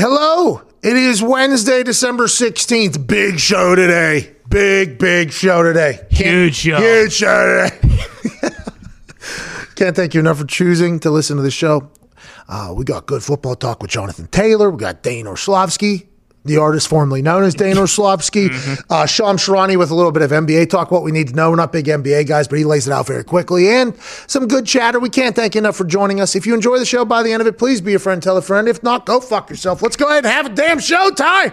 Hello. It is Wednesday, December 16th. Big show today. Big, big show today. Huge show. Huge show today. Can't thank you enough for choosing to listen to the show. Uh, we got good football talk with Jonathan Taylor. We got Dane Orlovsky, the artist formerly known as Dane Orlovsky. Uh, Shams Charania with a little bit of NBA talk, what we need to know. We're not big NBA guys, but he lays it out very quickly. And some good chatter. We can't thank you enough for joining us. If you enjoy the show by the end of it, please be a friend, tell a friend. If not, go fuck yourself. Let's go ahead and have a damn show time.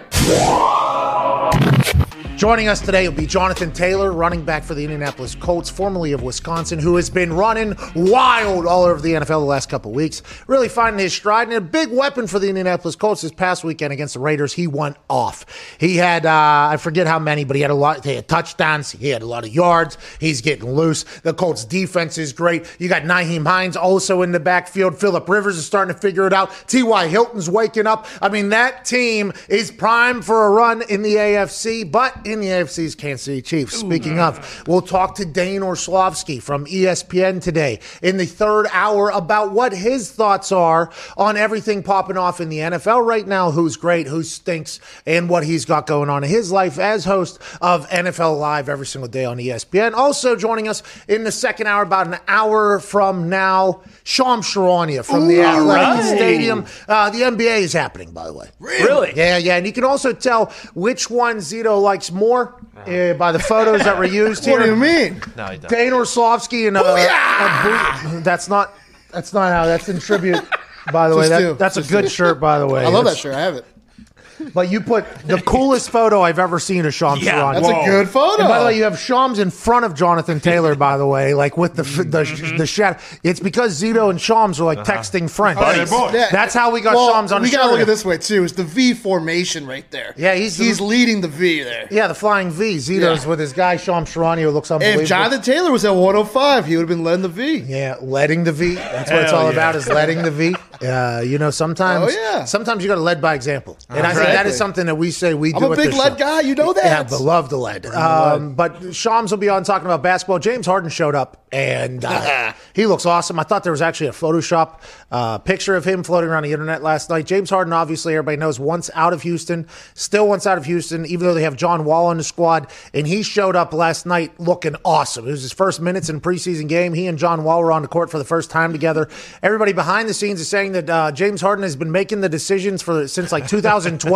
Joining us today will be Jonathan Taylor, running back for the Indianapolis Colts, formerly of Wisconsin, who has been running wild all over the NFL the last couple weeks, really finding his stride and a big weapon for the Indianapolis Colts this past weekend against the Raiders. He went off. He had uh, I forget how many, but he had a lot. He had touchdowns. He had a lot of yards. He's getting loose. The Colts defense is great. You got Nyheim Hines also in the backfield. Philip Rivers is starting to figure it out. T.Y. Hilton's waking up. I mean, that team is primed for a run in the AFC, but in the AFC's Kansas City Chiefs. Speaking of, we'll talk to Dane Orlovsky from ESPN today in the third hour about what his thoughts are on everything popping off in the NFL right now, who's great, who stinks, and what he's got going on in his life as host of NFL Live every single day on ESPN. Also joining us in the second hour, about an hour from now, Shams Charania from the Athletic right. Stadium. Uh, the NBA is happening, by the way. Really? Yeah, yeah, and you can also tell which one Zito likes more uh, by the photos that were used here. What do you mean? No, he doesn't. Dane Orlovsky and uh, a boot- that's not that's not how that's in tribute. By the way, Just that, do. that's a good shirt. By the way, I love that It's- shirt. I have it. But you put the coolest photo I've ever seen of Sham Yeah, Charania. That's a good photo. And by the way, you have Shams in front of Jonathan Taylor, by the way, like with the f the Mm-hmm. the shadow. It's because Zito and Shams are like texting French. Oh, they're boys. Yeah. That's how we got well, Shams on we gotta look at this way too. It's the V formation right there. Yeah, he's the- he's leading the V there. Yeah, the flying V. Zito's Yeah. with his guy Shams Charania, who looks unbelievable. If Jonathan Taylor was at 105, he would have been letting the V. Yeah, letting the V. That's what it's Hell all yeah. about is letting the V. Uh, you know, sometimes Oh, yeah. sometimes you got to lead by example. And I think that is something that we say we I'm do a big lead show. guy. You know that. Yeah, but love the lead. Um, but Shams will be on talking about basketball. James Harden showed up, and uh, he looks awesome. I thought there was actually a Photoshop uh, picture of him floating around the internet last night. James Harden, obviously, everybody knows, once out of Houston, still once out of Houston, even though they have John Wall on the squad. And he showed up last night looking awesome. It was his first minutes in a preseason game. He and John Wall were on the court for the first time together. Everybody behind the scenes is saying that uh, James Harden has been making the decisions for since like 2012,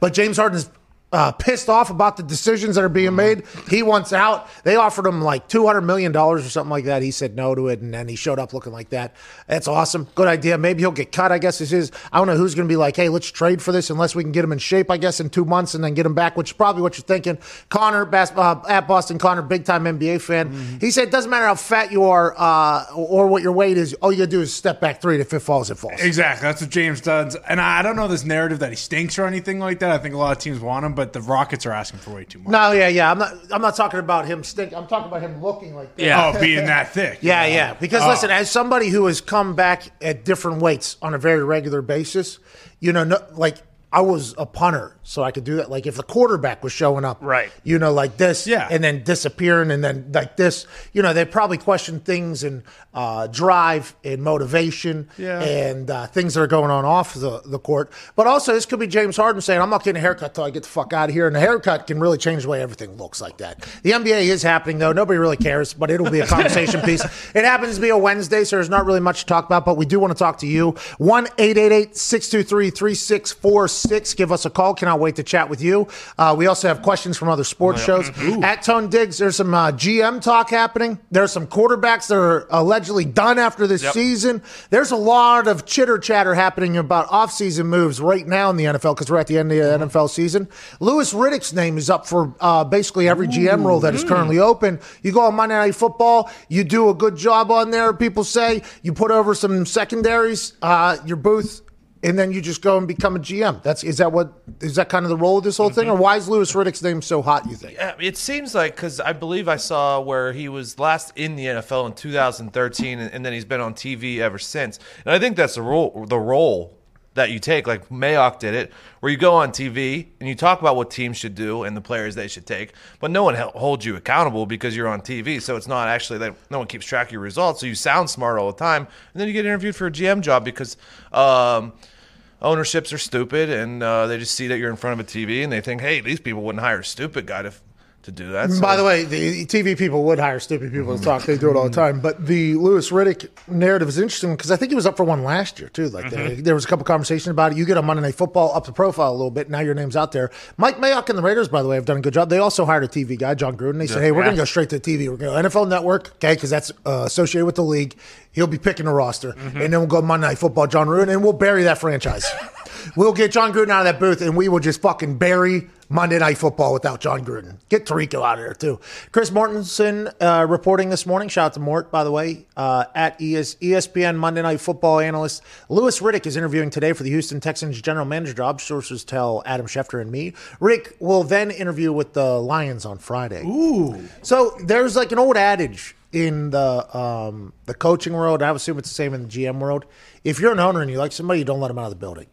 but James Harden's uh, pissed off about the decisions that are being made. He wants out. They offered him like two hundred million dollars or something like that. He said no to it, and then he showed up looking like that. That's awesome. Good idea. Maybe he'll get cut. I guess this is. I don't know who's going to be like, hey, let's trade for this unless we can get him in shape. I guess in two months and then get him back, which is probably what you're thinking. Connor Bas- uh, at Boston Connor, big time NBA fan. He said it doesn't matter how fat you are uh, or what your weight is. All you got to do is step back three. And if it falls, it falls. Exactly. That's what James does. And I don't know this narrative that he stinks or anything like that. I think a lot of teams want him, but the Rockets are asking for way too much. No, yeah, yeah. I'm not. I'm not talking about him stink. I'm talking about him looking like that. Yeah. Oh, being that thick. Yeah, yeah. Because Oh. listen, as somebody who has come back at different weights on a very regular basis, you know, no, like I was a punter, so I could do that. Like if the quarterback was showing up, Right. You know, like this, Yeah. and then disappearing, and then like this, you know, they probably question things and uh, drive and motivation, Yeah. and uh, things that are going on off the, the court. But also, this could be James Harden saying, "I'm not getting a haircut till I get the fuck out of here," and the haircut can really change the way everything looks like that. The NBA is happening though; nobody really cares, but it'll be a conversation piece. It happens to be a Wednesday, so there's not really much to talk about, but we do want to talk to you. One eight eight eight six two three three six four six. Give us a call. Cannot wait to chat with you. Uh, we also have questions from other sports shows. At Tone Diggs, there's some uh, GM talk happening. There's some quarterbacks that are allegedly done after this season. There's a lot of chitter chatter happening about offseason moves right now in the NFL because we're at the end of the NFL season. Louis Riddick's name is up for uh, basically every GM role that is currently open. You go on Monday Night Football, you do a good job on there. People say you put over some secondaries, uh, your booth and then you just go and become a GM. That's is that what is that kind of the role of this whole thing, or why is Louis Riddick's name so hot? You think? Yeah, it seems like because I believe I saw where he was last in the NFL in 2013, and, and then he's been on TV ever since. And I think that's the role, the role that you take. Like Mayock did it, where you go on TV and you talk about what teams should do and the players they should take, but no one holds you accountable because you're on TV. So it's not actually that no one keeps track of your results. So you sound smart all the time, and then you get interviewed for a GM job because. Um, ownerships are stupid, and uh, they just see that you're in front of a TV, and they think, hey, these people wouldn't hire a stupid guy to to do that. So- By the way, the TV people would hire stupid people to talk. They do it all the mm-hmm. time. But the Louis Riddick narrative is interesting because I think he was up for one last year too. Like there, mm-hmm. there was a couple conversations about it. You get on Monday Night Football up the profile a little bit. Now your name's out there. Mike Mayock and the Raiders, by the way, have done a good job. They also hired a TV guy, Jon Gruden. They said, "Hey, we're going to go straight to TV. We're going to NFL Network, okay, because that's uh, associated with the league. He'll be picking the roster, mm-hmm. and then we'll go Monday Night Football, Jon Gruden, and we'll bury that franchise." We'll get Jon Gruden out of that booth, and we will just fucking bury Monday Night Football without Jon Gruden. Get Tirico out of there too. Chris Mortensen uh, reporting this morning. Shout out to Mort, by the way, uh, at ES- ESPN Monday Night Football analyst Louis Riddick is interviewing today for the Houston Texans general manager job. Sources tell Adam Schefter and me. Rick will then interview with the Lions on Friday. Ooh. So there's like an old adage in the um, the coaching world. I assume it's the same in the GM world. If you're an owner and you like somebody, you don't let them out of the building.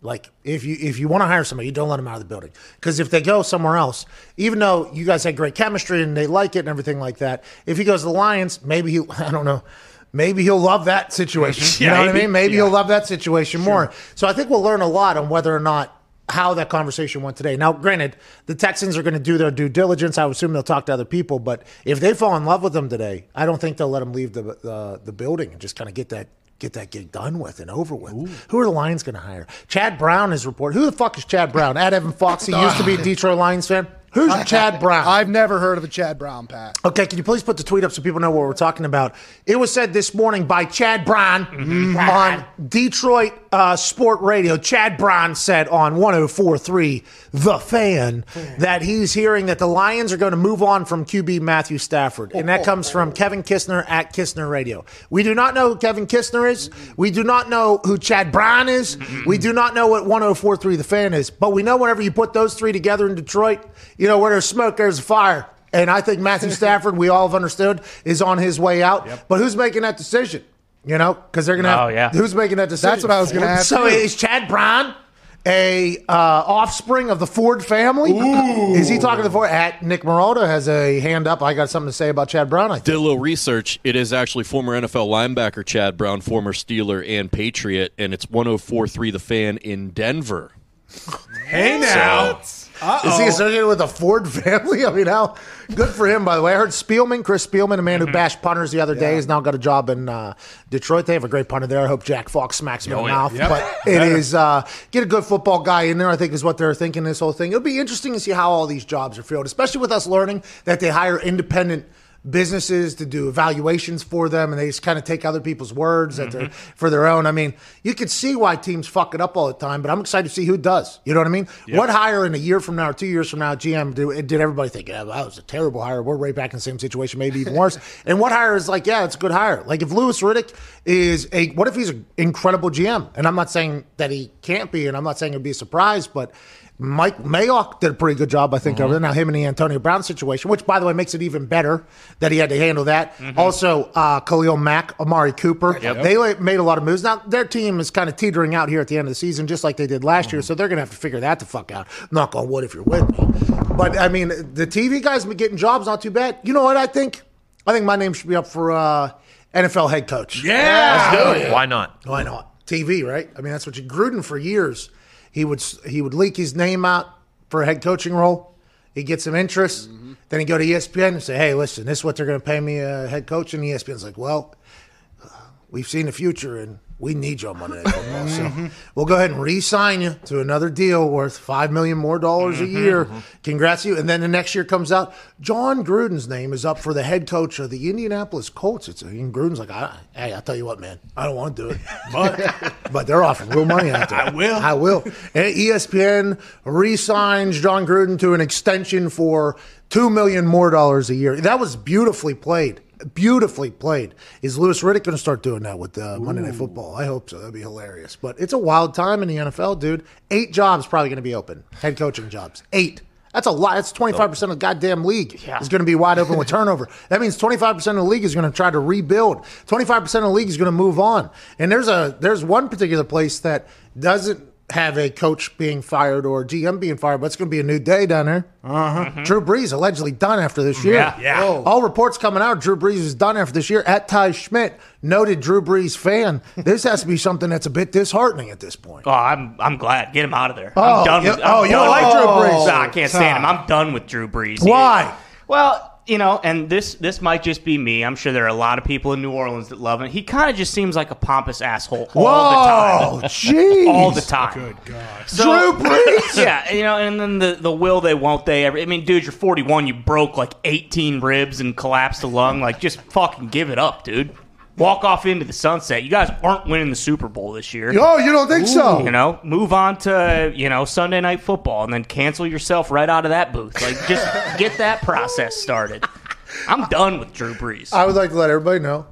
Like if you if you want to hire somebody, you don't let them out of the building because if they go somewhere else, even though you guys had great chemistry and they like it and everything like that, if he goes to the Lions, maybe he I don't know, maybe he'll love that mm-hmm. situation. you know what I mean? Maybe he'll love that situation more. So I think we'll learn a lot on whether or not how that conversation went today. Now, granted, the Texans are going to do their due diligence. I would assume they'll talk to other people, but if they fall in love with them today, I don't think they'll let them leave the the, the building and just kind of get that get that gig done with and over with. Who are the Lions going to hire? Chad Brown is reported. Who the fuck is Chad Brown? At Evan Fox, he used to be a Detroit Lions fan. Who's Chad Brown? I've never heard of a Chad Brown, Pat. Okay, can you please put the tweet up so people know what we're talking about? It was said this morning by Chad Brown on Detroit uh, Sport Radio. Chad Brown said on 1043 The Fan that he's hearing that the Lions are going to move on from QB Matthew Stafford. And that comes from Kevin Kistner at Kistner Radio. We do not know who Kevin Kistner is. We do not know who Chad Brown is. We do not know what 1043 The Fan is. But we know whenever you put those three together in Detroit, you know, where there's smoke, there's fire. And I think Matthew Stafford, we all have understood, is on his way out. But who's making that decision? You know, because they're going to have. Oh, yeah. Who's making that decision? That's what I was gonna ask So you. is Chad Brown a uh, offspring of the Ford family? Ooh. Is he talking to the Ford? At Nick Maraldo has a hand up. I got something to say about Chad Brown. I Did a little research. It is actually former NFL linebacker Chad Brown, former Steeler and Patriot, and it's 1043 The Fan in Denver. Hey now. Is he associated with the Ford family? I mean, how good for him, by the way. I heard Spielman, Chris Spielman, a man who bashed punters the other day, has now got a job in uh, Detroit. They have a great punter there. I hope Jack Fox smacks him in the mouth. Yep. But it is uh, get a good football guy in there, I think, is what they're thinking this whole thing. It'll be interesting to see how all these jobs are filled, especially with us learning that they hire independent businesses to do evaluations for them and they just kind of take other people's words that they're mm-hmm. for their own. I mean, you could see why teams fuck it up all the time, but I'm excited to see who does. You know what I mean? What hire in a year from now or two years from now, GM did, did everybody think, yeah, that was a terrible hire. We're right back in the same situation, maybe even worse. and what hire is like, yeah, it's a good hire. Like if Louis Riddick is a what if he's an incredible GM? And I'm not saying that he can't be, and I'm not saying it'd be a surprise, but Mike Mayock did a pretty good job, I think, over there. Now, him and the Antonio Brown situation, which, by the way, makes it even better that he had to handle that. Also, uh, Khalil Mack, Amari Cooper. They made a lot of moves. Now, their team is kind of teetering out here at the end of the season, just like they did last year. So they're going to have to figure that the fuck out. Knock on wood if you're with me. But, I mean, the TV guys been getting jobs, not too bad. You know what I think? I think my name should be up for uh, NFL head coach. Yeah. Why not? Why not? TV, right? I mean, that's what you. Gruden for years, he would he would leak his name out for a head coaching role. He get some interest, mm-hmm. then he go to ESPN and say, "Hey, listen, this is what they're going to pay me a head coach." And ESPN's like, "Well, we've seen the future, and we need you on Monday Night Football, so we'll go ahead and re-sign you to another deal worth five million more dollars a mm-hmm. year. Congrats to you!" And then the next year comes out, Jon Gruden's name is up for the head coach of the Indianapolis Colts. It's and Gruden's like, I, "Hey, I tell you what, man, I don't want to do it, but but they're offering real money out there. I will. I will." And ESPN re-signs Jon Gruden to an extension for two million more dollars a year. That was beautifully played. Beautifully played. Is Louis Riddick going to start doing that with uh, Monday Night Football? I hope so. That'd be hilarious. But it's a wild time in the NFL, dude. Eight jobs probably going to be open. Head coaching jobs. Eight. That's a lot. That's 25% of the goddamn league is going to be wide open with turnover. That means 25% of the league is going to try to rebuild. 25% of the league is going to move on. And there's a there's one particular place that doesn't have a coach being fired or GM being fired, but it's going to be a new day down there. Uh-huh. Drew Brees allegedly done after this year. Yeah. Yeah. Oh. All reports coming out, Drew Brees is done after this year. At Ty Schmidt, noted Drew Brees fan. This has to be something that's a bit disheartening at this point. Oh, I'm I'm glad. Get him out of there. Oh, I'm done you- with. I'm oh, you don't done like with- Drew Brees? Nah, I can't stand him. I'm done with Drew Brees. Why? Well, you know, and this this might just be me. I'm sure there are a lot of people in New Orleans that love him. He kind of just seems like a pompous asshole all Whoa, the time. jeez. All the time. Good God. So- Drew Brees. yeah, you know, and then the, the will they won't they ever. I mean, dude, you're 41. You broke like 18 ribs and collapsed a lung. Like, just fucking give it up, dude. Walk off into the sunset. You guys aren't winning the Super Bowl this year. Oh, you don't think so? You know, move on to you know Sunday night football, and then cancel yourself right out of that booth. Like, just get that process started. I'm done with Drew Brees. I would like to let everybody know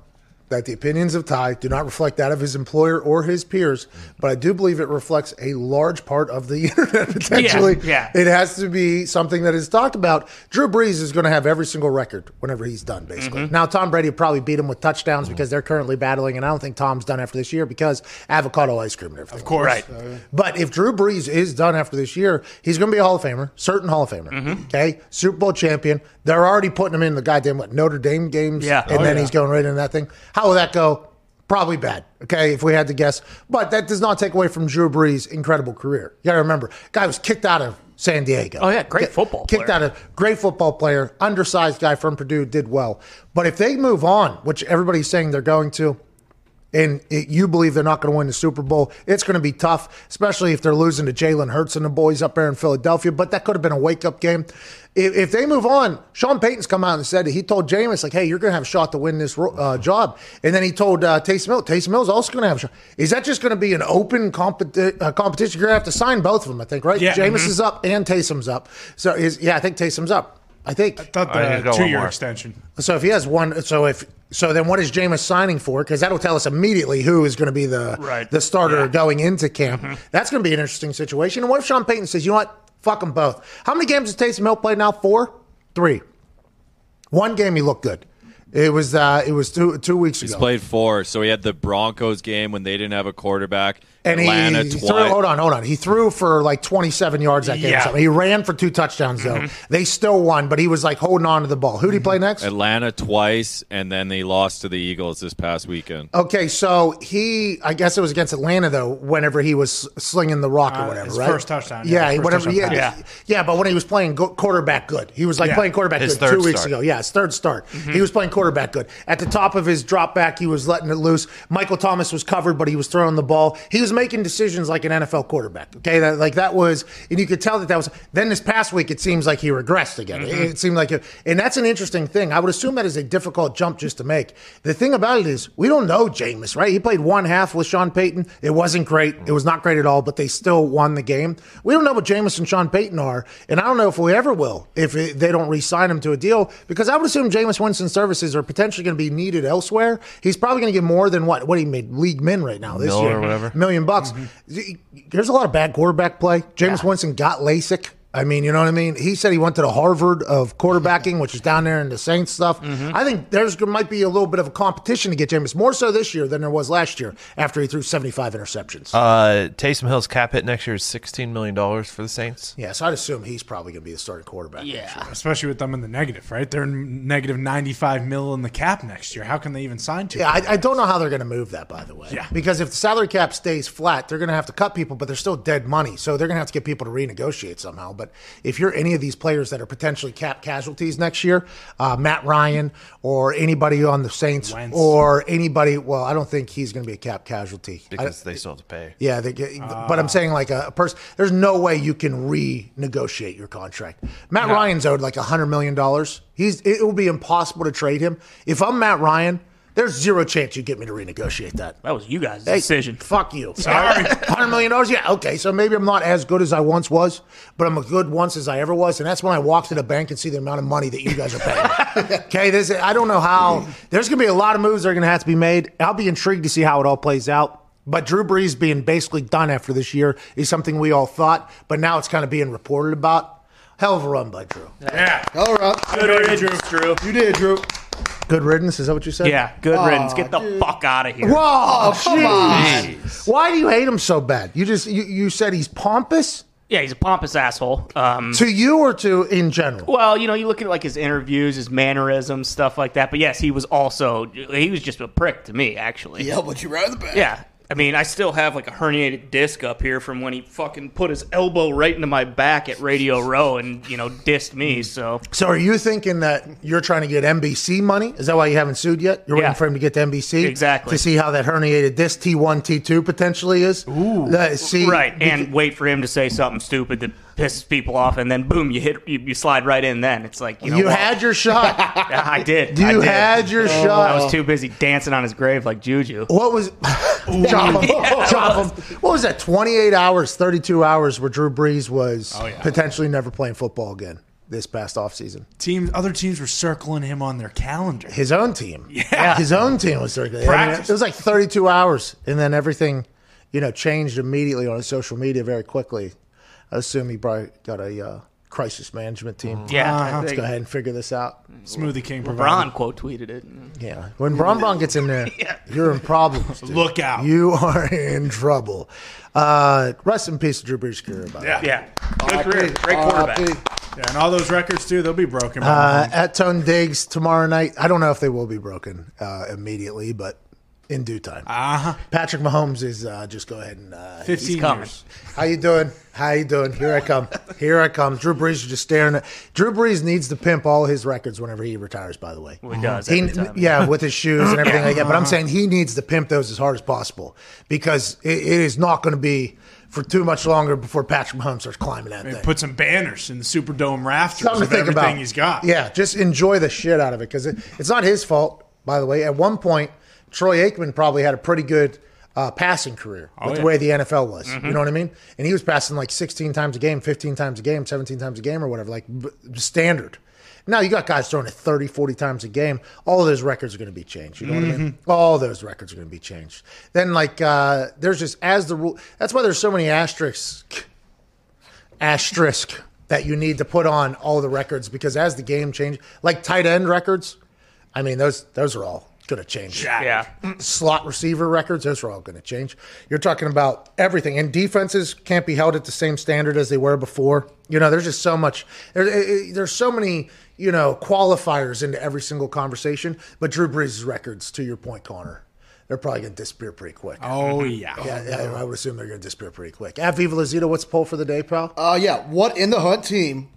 that the opinions of Ty do not reflect that of his employer or his peers, but I do believe it reflects a large part of the internet potentially. yeah. It has to be something that is talked about. Drew Brees is going to have every single record whenever he's done, basically. Mm-hmm. Now, Tom Brady will probably beat him with touchdowns because they're currently battling, and I don't think Tom's done after this year because avocado ice cream and everything. Of course. Right. But if Drew Brees is done after this year, he's going to be a Hall of Famer, certain Hall of Famer. Mm-hmm. Okay, Super Bowl champion. They're already putting him in the goddamn what Notre Dame games. Yeah. and Oh, then yeah. he's going right into that thing. How will that go? Probably bad. Okay, if we had to guess, but that does not take away from Drew Brees' incredible career. You got to remember, guy was kicked out of San Diego. Oh, yeah, great football Kicked player. out of great football player, undersized guy from Purdue, did well. But if they move on, which everybody's saying they're going to, and it, you believe they're not going to win the Super Bowl, it's going to be tough, especially if they're losing to Jalen Hurts and the boys up there in Philadelphia. But that could have been a wake up game. If, if they move on, Sean Payton's come out and said he told Jameis like, "Hey, you're going to have a shot to win this uh, job." And then he told uh, Taysom Hill, Taysom Hill's also going to have a shot. Is that just going to be an open competi- uh, competition? You're going to have to sign both of them, I think, right? Yeah. Jameis Mhm. is up and Taysom's up. So is yeah, I think Taysom's up. I think. Thought I think the go two year extension. So if he has one, so if so, then what is Jameis signing for? Because that'll tell us immediately who is going to be the Right. the starter Yeah. going into camp. That's going to be an interesting situation. And what if Sean Payton says, you know what, fuck them both? How many games has Taysom Hill played now? Four, three. One game he looked good. It was uh, it was two two weeks He's ago. He's played four, so he had the Broncos game when they didn't have a quarterback. And Atlanta he, he twice. threw. Hold on, hold on. He threw for like 27 yards that game. or Yeah. something. He ran for two touchdowns though. Mm-hmm. They still won, but he was like holding on to the ball. Who did he mm-hmm. play next? Atlanta twice, and then they lost to the Eagles this past weekend. Okay, so he, I guess it was against Atlanta though. Whenever he was slinging the rock or Uh, whatever, his right? first touchdown, yeah, Yeah, first whatever. touchdown Yeah, pass. yeah, But when he was playing go- quarterback good, he was like Yeah. playing quarterback His good third two weeks start. ago. Yeah, his third start. Mm-hmm. He was playing quarterback good. At the top of his drop back, he was letting it loose. Michael Thomas was covered, but he was throwing the ball. He was making decisions like an NFL quarterback. Okay, that, like that was, and you could tell that that was. Then this past week, it seems like he regressed again. It, mm-hmm. it seemed like, it, and that's an interesting thing. I would assume that is a difficult jump just to make. The thing about it is, we don't know Jameis, right? He played one half with Sean Payton. It wasn't great. It was not great at all, but they still won the game. We don't know what Jameis and Sean Payton are, and I don't know if we ever will if it, they don't re-sign him to a deal because I would assume Jameis Winston's services are potentially going to be needed elsewhere. He's probably going to get more than what what he made league min right now this year, or whatever. million bucks. Mm-hmm. There's a lot of bad quarterback play. Jameis Winston got LASIK. I mean, you know what I mean? He said he went to the Harvard of quarterbacking, which is down there in the Saints stuff. I think there's might be a little bit of a competition to get Jameis, more so this year than there was last year after he threw 75 interceptions. Uh, Taysom Hill's cap hit next year is $16 million for the Saints. yeah, so I'd assume he's probably going to be the starting quarterback. next year. Yeah. Especially with them in the negative, right? They're in negative 95 mil in the cap next year. How can they even sign to Yeah, it? I, I don't know how they're going to move that, by the way. Yeah. Because if the salary cap stays flat, they're going to have to cut people, but they're still dead money. So they're going to have to get people to renegotiate somehow. But if you're any of these players that are potentially cap casualties next year, uh, Matt Ryan or anybody on the Saints Wentz. or anybody, well, I don't think he's going to be a cap casualty. I- Because they still have to pay. yeah, they get, but I'm saying like a, a person. There's no way you can renegotiate your contract. Matt Ryan's owed like a hundred million dollars. He's it will be impossible to trade him. If I'm Matt Ryan, there's zero chance you get me to renegotiate that. That was you guys' Hey, decision. Fuck you. Sorry. Hundred million dollars. Yeah. Okay. So maybe I'm not as good as I once was, but I'm as good once as I ever was, and that's when I walk to the bank and see the amount of money that you guys are paying. okay. This I don't know how. There's going to be a lot of moves that are going to have to be made. I'll be intrigued to see how it all plays out. But Drew Brees being basically done after this year is something we all thought, but now it's kind of being reported about. Hell of a run by Drew. Yeah. All right. Good riddance, Drew. You did, Drew. Good riddance. Is that what you said? Yeah, good riddance. Get the fuck out of here. Whoa, come jeez. Why do you hate him so bad? You just you, you said he's pompous Yeah, he's a pompous asshole. Um, to you or to in general. well, you know, you look at like his interviews, his mannerisms, stuff like that. But yes, he was also he was just a prick to me, actually. Yeah, but you right in the back. Yeah. I mean, I still have like a herniated disc up here from when he fucking put his elbow right into my back at Radio Row and, you know, dissed me. Mm. So, So are you thinking that you're trying to get NBC money? Is that why you haven't sued yet? You're Yeah. waiting for him to get to NBC Exactly. to see how that herniated disc T1, T2 potentially is. Ooh, see, right. And wait for him to say something stupid that pisses people off. And then, boom, you hit, you, you slide right in then. It's like, you know, you what? had your shot. Yeah, I did. You I did. had your shot. I was too busy dancing on his grave like Juju. What was Chop him. Chop him. What was that? Twenty eight hours, thirty two hours, where Drew Brees was Oh, potentially never playing football again this past offseason. Teams, other teams were circling him on their calendar. His own team, Yeah. his own team was circulating. I mean, Practice. it was like thirty two hours, and then everything, you know, changed immediately on his social media very quickly. I assume he probably got a uh, crisis management team. Yeah. I let's think go ahead and figure this out. Smoothie King LeBron provided. quote tweeted it. Yeah, when Bron Bron gets in there, you're in problems. dude. Look out. You are in trouble. Uh, rest in peace, to Drew Brees' career. By the way. Yeah. Yeah. Good career. Great quarterback. Yeah, and all those records too, they'll be broken. by Uh, at Tone Diggs tomorrow night. I don't know if they will be broken uh, immediately, but in due time. uh-huh. Patrick Mahomes is uh, just go ahead and uh, 15 coming. years. how you doing? How you doing? Here I come. Here I come. Drew Brees is just staring at. Drew Brees needs to pimp all his records whenever he retires. By the way, He does He- time. yeah, with his shoes and everything like that. But I'm saying he needs to pimp those as hard as possible because it, it is not going to be for too much longer before Patrick Mahomes starts climbing that thing. Put some banners in the Superdome rafters Something of to think everything about. he's got. Yeah, just enjoy the shit out of it because it, it's not his fault. By the way, at one point, Troy Aikman probably had a pretty good uh, passing career with the Oh, yeah. Mm-hmm. way the NFL was. You know what I mean? And he was passing like 16 times a game, 15 times a game, 17 times a game, or whatever, like b- standard. Now you got guys throwing it 30, 40 times a game. All of those records are going to be changed. You know what I mean? Mm-hmm. All those records are going to be changed. Then, like, uh, there's just as the rule. That's why there's so many asterisks asterisk that you need to put on all the records because as the game changes, like tight end records, I mean those those are all going to change. Yeah. Slot receiver records, those are all going to change. You're talking about everything, and defenses can't be held at the same standard as they were before. You know, there's just so much. There, eh, eh, there's so many. You know, qualifiers into every single conversation. But Drew Brees' records, to your point, Connor, they're probably going to disappear pretty quick. Oh yeah. Yeah, yeah, I would assume they're going to disappear pretty quick. At Viva Lazita, what's the poll for the day, pal? Uh, yeah. What in the hunt team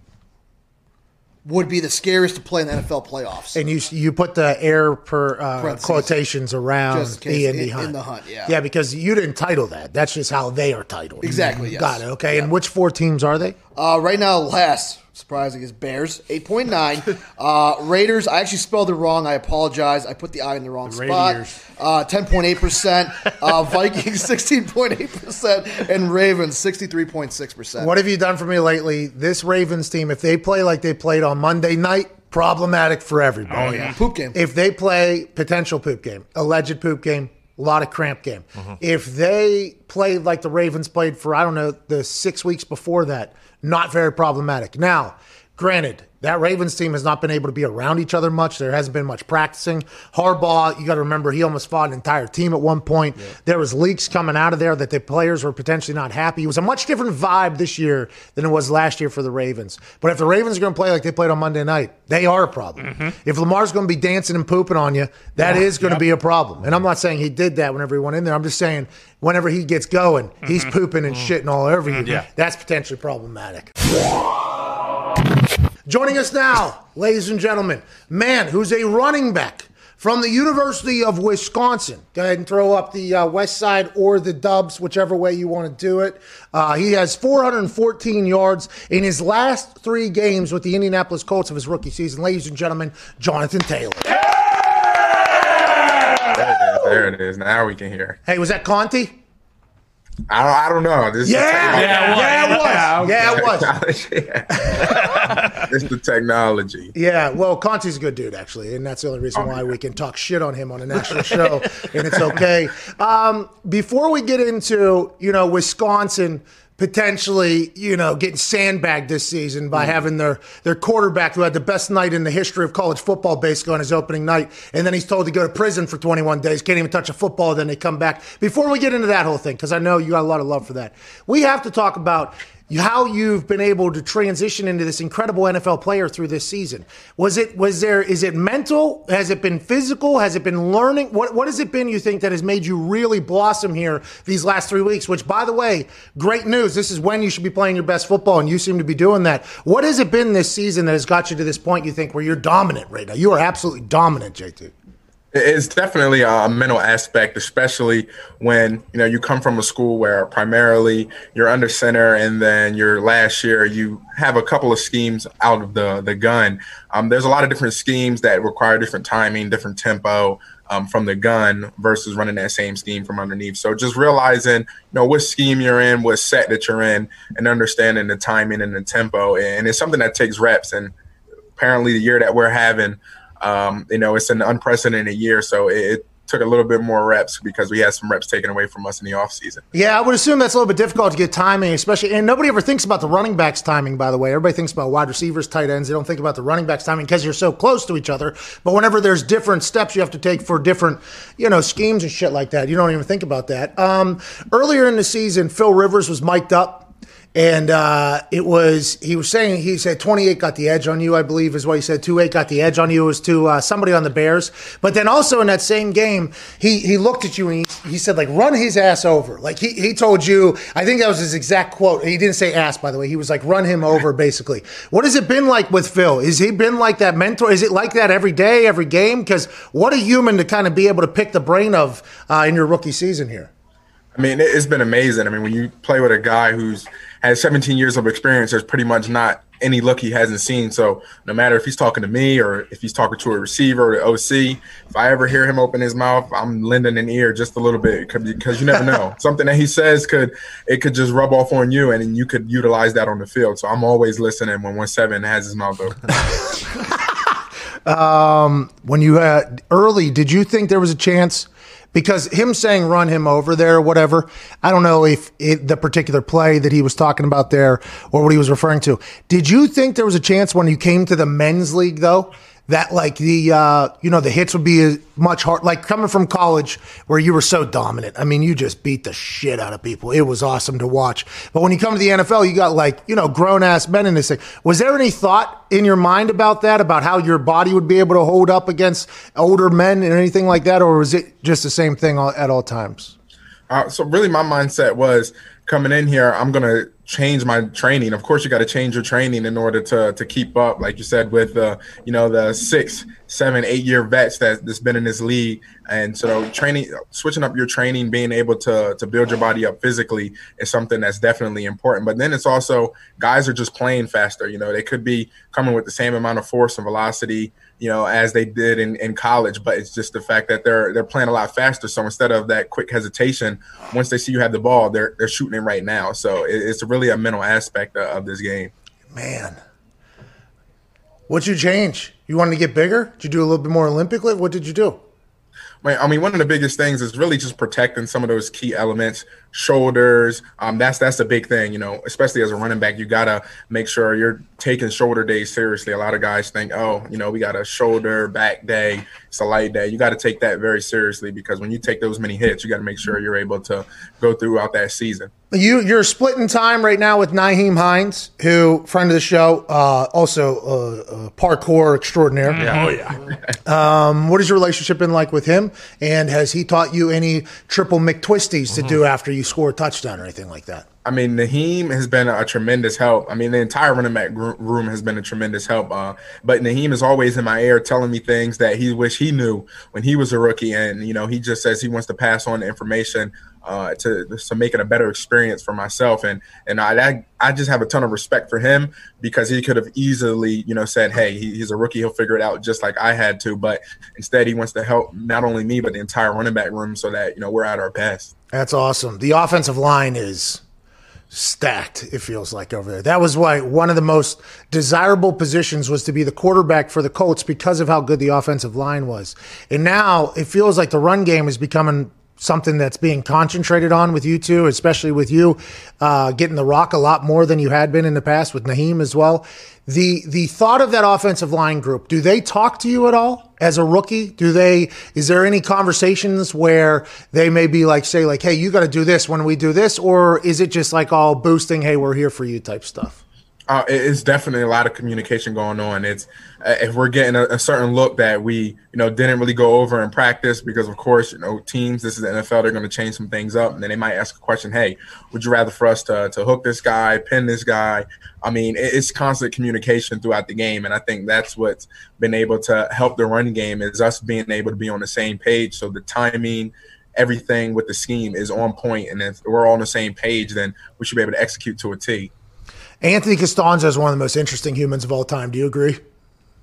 would be the scariest to play in the NFL playoffs? And you you put the air per uh, quotations around the Indy in- Hunt. in the hunt, yeah. Yeah, because you didn't title that. That's just how they are titled. Exactly, yes. Got it. Okay. And which four teams are they? Uh, right now, last surprising is Bears, eight point nine. uh, Raiders, I actually spelled it wrong. I apologize. I put the I in the wrong spot. Raiders. Uh, ten point eight percent. Uh, Vikings, sixteen point eight percent, and Ravens, sixty three point six percent. What have you done for me lately? This Ravens team, if they play like they played on Monday night, problematic for everybody. Oh yeah, poop game. If they play potential poop game, alleged poop game, a lot of cramp game. If they played like the Ravens played for, I don't know, the six weeks before that, not very problematic. Now, granted, that Ravens team has not been able to be around each other much. There hasn't been much practicing. Harbaugh, you got to remember, he almost fought an entire team at one point. There was leaks coming out of there that the players were potentially not happy. It was a much different vibe this year than it was last year for the Ravens. But if the Ravens are going to play like they played on Monday night, they are a problem. Mm-hmm. If Lamar's going to be dancing and pooping on you, that is going to be a problem. And I'm not saying he did that whenever he went in there. I'm just saying whenever he gets going, he's mm-hmm. pooping and mm-hmm. shitting all over you. Yeah. That's potentially problematic. Joining us now, ladies and gentlemen, man who's a running back from the University of Wisconsin. Go ahead and throw up the uh, West Side or the Dubs, whichever way you want to do it. Uh, he has 414 yards in his last three games with the Indianapolis Colts of his rookie season. Ladies and gentlemen, Jonathan Taylor. There it is. There it is. Now we can hear. Hey, was that Conti? I don't, I don't know. This is Yeah, the yeah, it was. Yeah, it was. technology. Yeah. this is the technology. Yeah, well, Conti's a good dude, actually, and that's the only reason why we can talk shit on him on a national show, and it's okay. Um, before we get into you know Wisconsin potentially, you know, getting sandbagged this season by mm-hmm. having their their quarterback who had the best night in the history of college football basically on his opening night, and then he's told to go to prison for 21 days, can't even touch a football, then they come back. Before we get into that whole thing, because I know you got a lot of love for that, we have to talk about how you've been able to transition into this incredible NFL player through this season. Was it was there is it mental? Has it been physical? Has it been learning? What what has it been you think that has made you really blossom here these last 3 weeks, which by the way, great news. This is when you should be playing your best football and you seem to be doing that. What has it been this season that has got you to this point you think where you're dominant right now? You are absolutely dominant, JT. It's definitely a mental aspect, especially when you know you come from a school where primarily you're under center, and then your last year you have a couple of schemes out of the the gun. Um, there's a lot of different schemes that require different timing, different tempo um, from the gun versus running that same scheme from underneath. So just realizing, you know, what scheme you're in, what set that you're in, and understanding the timing and the tempo, and it's something that takes reps. And apparently, the year that we're having um, you know, it's an unprecedented year, so it, it, took a little bit more reps because we had some reps taken away from us in the offseason. Yeah, I would assume that's a little bit difficult to get timing, especially. And nobody ever thinks about the running backs timing, by the way. Everybody thinks about wide receivers, tight ends. They don't think about the running backs timing because you're so close to each other. But whenever there's different steps you have to take for different, you know, schemes and shit like that, you don't even think about that. Um, earlier in the season, Phil Rivers was mic'd up and uh, it was, he was saying, he said 28 got the edge on you, I believe is what he said. 2 8 got the edge on you. It was to uh, somebody on the Bears. But then also in that same game, he, he looked at you and he, he said, like, run his ass over. Like, he, he told you, I think that was his exact quote. He didn't say ass, by the way. He was like, run him over, basically. What has it been like with Phil? Is he been like that mentor? Is it like that every day, every game? Because what a human to kind of be able to pick the brain of uh, in your rookie season here. I mean, it's been amazing. I mean, when you play with a guy who's has 17 years of experience, there's pretty much not any look he hasn't seen. So no matter if he's talking to me or if he's talking to a receiver or the OC, if I ever hear him open his mouth, I'm lending an ear just a little bit because you never know. Something that he says could it could just rub off on you, and you could utilize that on the field. So I'm always listening when one seven has his mouth open. um, when you had early, did you think there was a chance? Because him saying run him over there or whatever, I don't know if it, the particular play that he was talking about there or what he was referring to. Did you think there was a chance when you came to the men's league though that like the uh, you know the hits would be much hard like coming from college where you were so dominant. I mean you just beat the shit out of people. It was awesome to watch. But when you come to the nfl you got like you know grown-ass men in this thing. Was there any thought in your mind about that about how your body would be able to hold up against older men and anything like that? Or was it just the same thing at all times? Uh, so really my mindset was coming in here i'm gonna change my training. Of course, you got to change your training in order to to keep up, like you said, with uh, you know the six, seven, eight year vets that that's been in this league. And so, training, switching up your training, being able to to build your body up physically is something that's definitely important. But then it's also guys are just playing faster. You know, they could be coming with the same amount of force and velocity you know, as they did in, in college. But it's just the fact that they're they're playing a lot faster. So instead of that quick hesitation, once they see you have the ball, they're they're shooting it right now. So it, it's really a mental aspect of, of this game. Man, what'd you change? You wanted to get bigger? Did you do a little bit more Olympically? What did you do? I mean, one of the biggest things is really just protecting some of those key elements, shoulders. Um, that's that's a big thing, you know. Especially as a running back, you gotta make sure you're taking shoulder days seriously. A lot of guys think, oh, you know, we got a shoulder back day, it's a light day. You got to take that very seriously because when you take those many hits, you got to make sure you're able to go throughout that season. You you're splitting time right now with Nyheim Hines, who friend of the show, uh, also uh, parkour extraordinaire. Yeah. Oh yeah. Um, what has your relationship been like with him? And has he taught you any triple McTwisties mm-hmm. to do after you score a touchdown or anything like that? I mean, Nyheim has been a tremendous help. I mean, the entire running back room has been a tremendous help. Uh, but Nyheim is always in my ear telling me things that he wish he knew when he was a rookie. And, you know, he just says he wants to pass on the information uh, to to make it a better experience for myself. And and I I just have a ton of respect for him because he could have easily you know said, hey, he's a rookie, he'll figure it out just like I had to. But instead, he wants to help not only me but the entire running back room so that you know we're at our best. That's awesome. The offensive line is stacked it feels like over there. That was why one of the most desirable positions was to be the quarterback for the colts because of how good the offensive line was. And now it feels like the run game is becoming something that's being concentrated on with you two, especially with you uh, getting the rock a lot more than you had been in the past with Nyheim as well. The the thought of that offensive line group, do they talk to you at all as a rookie? Do they is there any conversations where they may be like say like, hey, you got to do this when we do this, or is it just like all boosting, hey, we're here for you type stuff? Uh, it's definitely a lot of communication going on. It's uh, if we're getting a, a certain look that we, you know, didn't really go over in practice because, of course, you know, teams. This is the NFL. They're going to change some things up, and then they might ask a question. Hey, would you rather for us to to hook this guy, pin this guy? I mean, it- it's constant communication throughout the game, and I think that's what's been able to help the run game is us being able to be on the same page. So the timing. Everything with the scheme is on point, and if we're all on the same page, then we should be able to execute to a T. Anthony Castonzo is one of the most interesting humans of all time. Do you agree?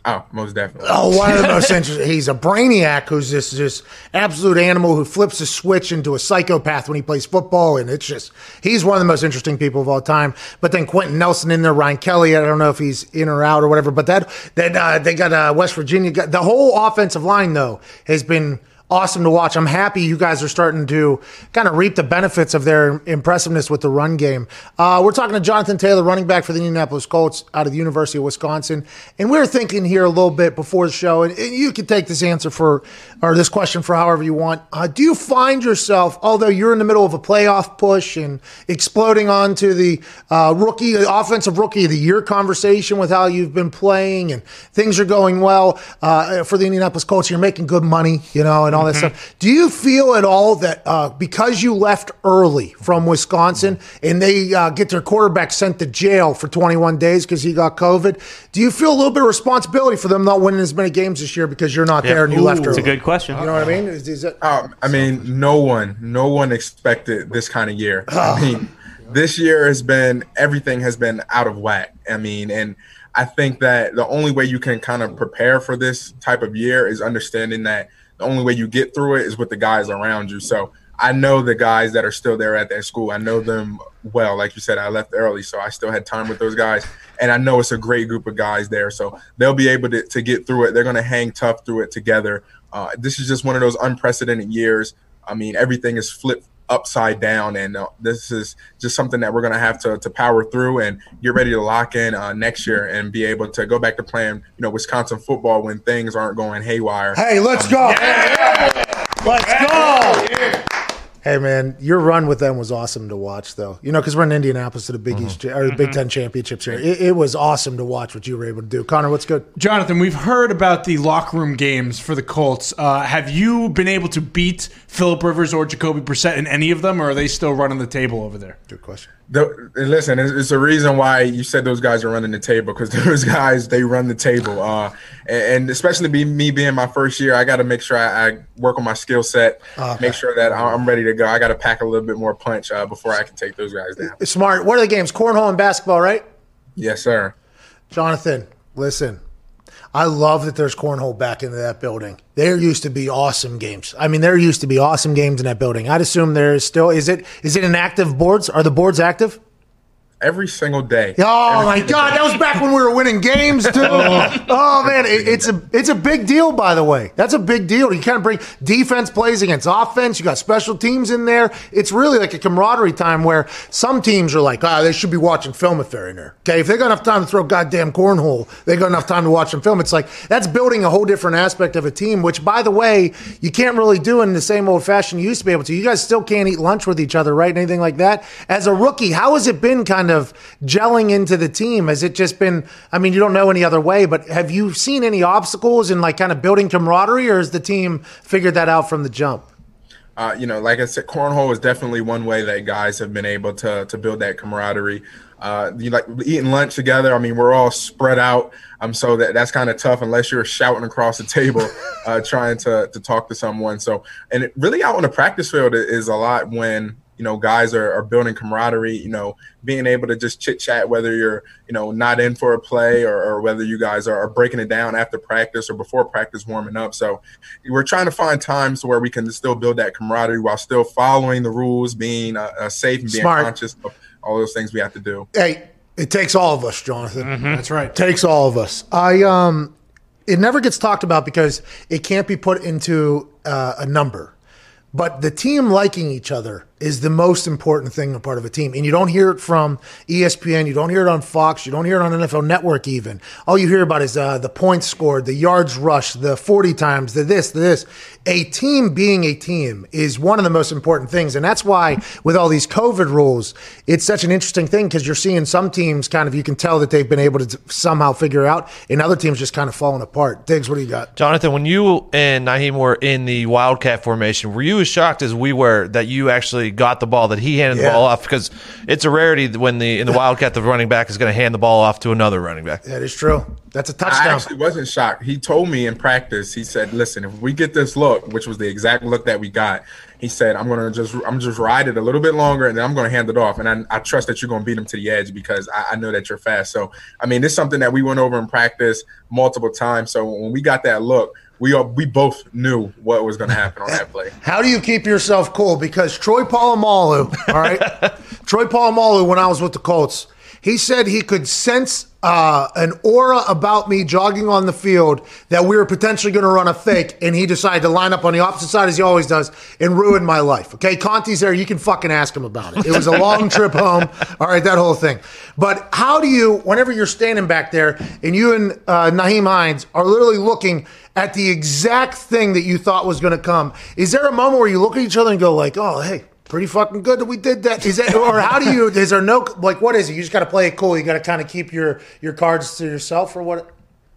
Oh, most definitely. Oh, one of the most interesting. He's a brainiac who's this just absolute animal who flips a switch into a psychopath when he plays football, and it's just he's one of the most interesting people of all time. But then Quenton Nelson in there, Ryan Kelly. I don't know if he's in or out or whatever. But that that uh, they got uh, West Virginia. Got, the whole offensive line though has been awesome to watch. I'm happy you guys are starting to kind of reap the benefits of their impressiveness with the run game. Uh, we're talking to Jonathan Taylor, running back for the Indianapolis Colts out of the University of Wisconsin. And we are thinking here a little bit before the show, and, and you can take this answer for, or this question for however you want. Uh, do you find yourself, although you're in the middle of a playoff push and exploding onto the uh, rookie, offensive rookie of the year conversation with how you've been playing and things are going well uh, for the Indianapolis Colts, you're making good money, you know, and all that stuff. Do you feel at all that uh, because you left early from Wisconsin and they uh, get their quarterback sent to jail for 21 days because he got COVID, do you feel a little bit of responsibility for them not winning as many games this year because you're not there and you left early? It's a good question. You know what I mean? Is, is that, Um, I mean, no one, no one expected this kind of year. I mean, this year has been everything has been out of whack. I mean, and I think that the only way you can kind of prepare for this type of year is understanding that the only way you get through it is with the guys around you. So I know the guys that are still there at that school. I know them well. Like you said, I left early, so I still had time with those guys. And I know it's a great group of guys there. So they'll be able to, to get through it. They're going to hang tough through it together. Uh, this is just one of those unprecedented years. I mean, everything is flipped upside down, and uh, this is just something that we're going to have to to power through and get ready to lock in uh, next year and be able to go back to playing, you know, Wisconsin football when things aren't going haywire. Hey, let's go. Let's go. Hey man, your run with them was awesome to watch, though. You know, because we're in Indianapolis to the Big East or the Big Ten championships here. It, it was awesome to watch what you were able to do. Connor, what's good? Jonathan, we've heard about the locker room games for the Colts. Uh, have you been able to beat Philip Rivers or Jacoby Brissett in any of them, or are they still running the table over there? Good question. The, listen, it's, it's a reason why you said those guys are running the table because those guys they run the table, uh, and, especially be, me being my first year, I got to make sure I, I work on my skill set, make sure that I'm ready to go. I got to pack a little bit more punch uh, before I can take those guys down. Smart. What are the games? Cornhole and basketball, right? Yes, sir. Jonathan, listen. I love that there's cornhole back into that building. There used to be awesome games. I mean, there used to be awesome games in that building. I'd assume there is still. Is it? Is it an active boards? Are the boards active? Every single day. Oh my God, day. that was back when we were winning games, dude. oh man, it, it's a it's a big deal. By the way, that's a big deal. You kind of bring defense plays against offense. You got special teams in there. It's really like a camaraderie time where some teams are like, ah, they should be watching film if they're in there. Okay, if they got enough time to throw goddamn cornhole, they got enough time to watch some film. It's like that's building a whole different aspect of a team. Which, by the way, you can't really do in the same old fashion you used to be able to. You guys still can't eat lunch with each other, right? And Anything like that. As a rookie, how has it been kind of gelling into the team? Has it just been, I mean, you don't know any other way, but have you seen any obstacles in like kind of building camaraderie or has the team figured that out from the jump? uh, you know, like I said, cornhole is definitely one way that guys have been able to to build that camaraderie. Uh, you like eating lunch together. I mean, we're all spread out. Um, so that that's kind of tough unless you're shouting across the table, uh, trying to to talk to someone. So, and it really out on the practice field is a lot when you know guys are, are building camaraderie. You know, being able to just chit chat whether you're you know not in for a play or, or whether you guys are, are breaking it down after practice or before practice warming up. So, we're trying to find times where we can still build that camaraderie while still following the rules, being uh, uh, safe and being Smart. conscious of all those things we have to do. Hey, it takes all of us, Jonathan. That's right. it takes all of us. I um, it never gets talked about because it can't be put into uh, a number. But the team liking each other is the most important thing a part of a team. And you don't hear it from ESPN. You don't hear it on Fox. You don't hear it on NFL Network even. All you hear about is uh, the points scored, the yards rushed, the 40 times, the this, the this. A team being a team is one of the most important things. And that's why with all these COVID rules, it's such an interesting thing because you're seeing some teams kind of, you can tell that they've been able to somehow figure out and other teams just kind of falling apart. Diggs, what do you got? Jonathan, when you and Nyheim were in the Wildcat formation, were you as shocked as we were that you actually got the ball, that he handed Yeah. the ball off? Because it's a rarity when the in the Wildcat the running back is going to hand the ball off to another running back. That is true. That's a touchdown. actually wasn't shocked. He told me in practice. He said, "Listen, if we get this look, which was the exact look that we got, he said, I'm gonna just I'm just ride it a little bit longer, and then I'm gonna hand it off. And I, I trust that you're gonna beat him to the edge because I, I know that you're fast. So I mean, it's something that we went over in practice multiple times. So when we got that look, we all, we both knew what was gonna happen on that play. How do you keep yourself cool? Because Troy Polamalu, all right, Troy Polamalu, when I was with the Colts, he said he could sense uh, an aura about me jogging on the field that we were potentially going to run a fake, and he decided to line up on the opposite side as he always does and ruin my life. Okay, Conti's there. You can fucking ask him about it. It was a long trip home. All right, that whole thing. But how do you, whenever you're standing back there and you and uh, Nyheim Hines are literally looking at the exact thing that you thought was going to come. Is there a moment where you look at each other and go like, "Oh, hey, pretty fucking good that we did that. Is that, or how do you? Is there no like, what is it? You just got to play it cool. You got to kind of keep your your cards to yourself, or what?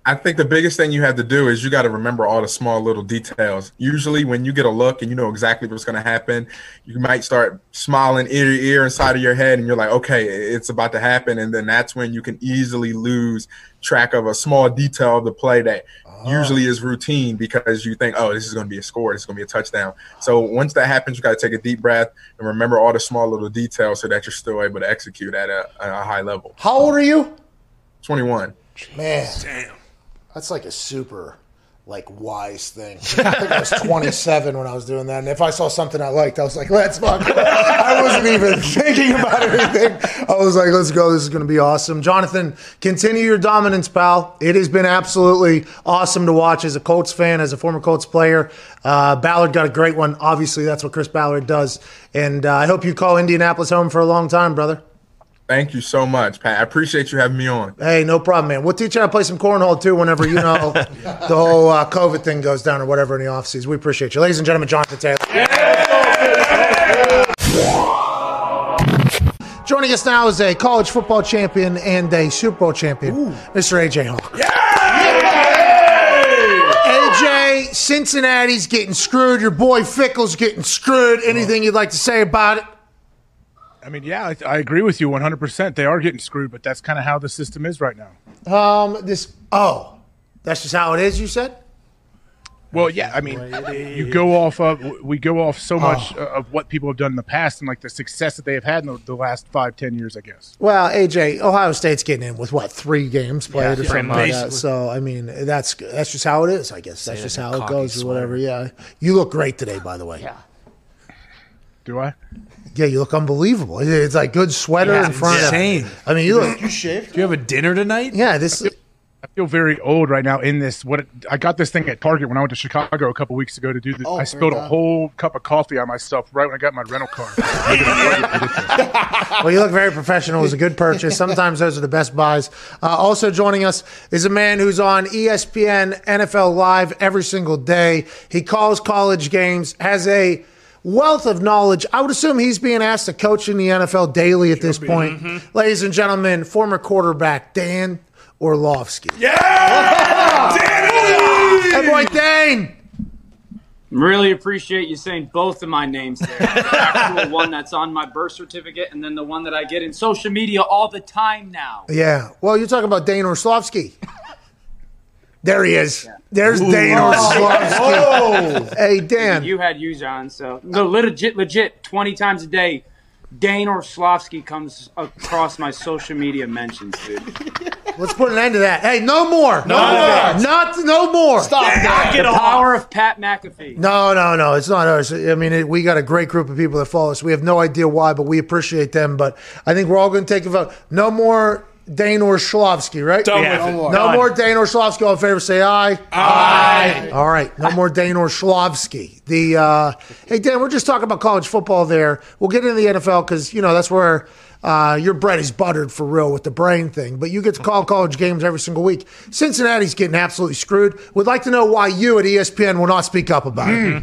I think the biggest thing you have to do is you got to remember all the small little details. Usually, when you get a look and you know exactly what's going to happen, you might start smiling ear to ear inside of your head, and you're like, okay, it's about to happen. And then that's when you can easily lose track of a small detail of the play that usually is routine because you think, oh, this is going to be a score, this is going to be a touchdown. So once that happens, you got to take a deep breath and remember all the small little details so that you're still able to execute at a, at a high level. How old are you? 21. Man, damn, that's like a super like wise thing. I think I was 27 when I was doing that, and if I saw something I liked, I was like, "Let's fuck." I wasn't even thinking about anything. I was like, "Let's go. This is going to be awesome." Jonathan, continue your dominance, pal. It has been absolutely awesome to watch as a Colts fan, as a former Colts player. Uh, Ballard got a great one. Obviously, that's what Chris Ballard does, and uh, I hope you call Indianapolis home for a long time, brother. Thank you so much, Pat. I appreciate you having me on. Hey, no problem, man. We'll teach you how to play some cornhole too whenever you know the whole uh, COVID thing goes down or whatever in the offseason. We appreciate you. Ladies and gentlemen, Jonathan Taylor. Joining us now is a college football champion and a Super Bowl champion, Mr. AJ Hawk. AJ, Cincinnati's getting screwed. Your boy Fickell's getting screwed. Anything you'd like to say about it? I mean, yeah, I, I agree with you 100%. They are getting screwed, but that's kind of how the system is right now. Um, this. Oh, that's just how it is. You said. Well, yeah, I mean, you go off of we go off so much Oh. of what people have done in the past and like the success that they have had in the, the last five, ten years, I guess. Well, AJ, Ohio State's getting in with what three games played or something like that. So I mean, that's that's just how it is. I guess that's just how it cocky goes or whatever. Yeah, you look great today, by the way. Yeah. Do I? Yeah, you look unbelievable. It's like good sweater Yeah, in front insane. of. I mean, you look. You shaved? Do you have a dinner tonight? Yeah, this. I feel very old right now in this. What it, I got this thing at Target when I went to Chicago a couple weeks ago to do this. Oh, I spilled very a whole cup of coffee on myself right when I got my rental car. Well, you look very professional. It was a good purchase. Sometimes those are the best buys. Uh, also joining us is a man who's on ESPN NFL Live every single day. He calls college games, has a wealth of knowledge. I would assume he's being asked to coach in the NFL daily at this point. Ladies and gentlemen, former quarterback Dan Orlovsky. Yeah! Hey, boy, Dane! Really appreciate you saying both of my names there. The actual one that's on my birth certificate and then the one that I get in social media all the time now. Yeah. Well, you're talking about Dane Orlovsky. There he is. There's Dane oh, Orlovsky. Hey, Dan. You had you, John, so no, legit, legit, 20 times a day, Dane Orslowski comes across my social media mentions, dude. Let's put an end to that. Hey, no more. No, more. Not no more. Stop that. The power of Pat McAfee. No, no, no. It's not us. I mean, it, we got a great group of people that follow us. We have no idea why, but we appreciate them. But I think we're all going to take a vote. No more Dane Orshlovsky, right? Done Yeah. with it. No more. No more Dane Orshlovsky. All in favor, say aye. Aye. All right. No more Dane Orshlovsky. The uh, hey Dan, we're just talking about college football. There, we'll get into the NFL because you know that's where uh, your bread is buttered for real with the brain thing. But you get to call college games every single week. Cincinnati's getting absolutely screwed. We'd like to know why you at ESPN will not speak up about it.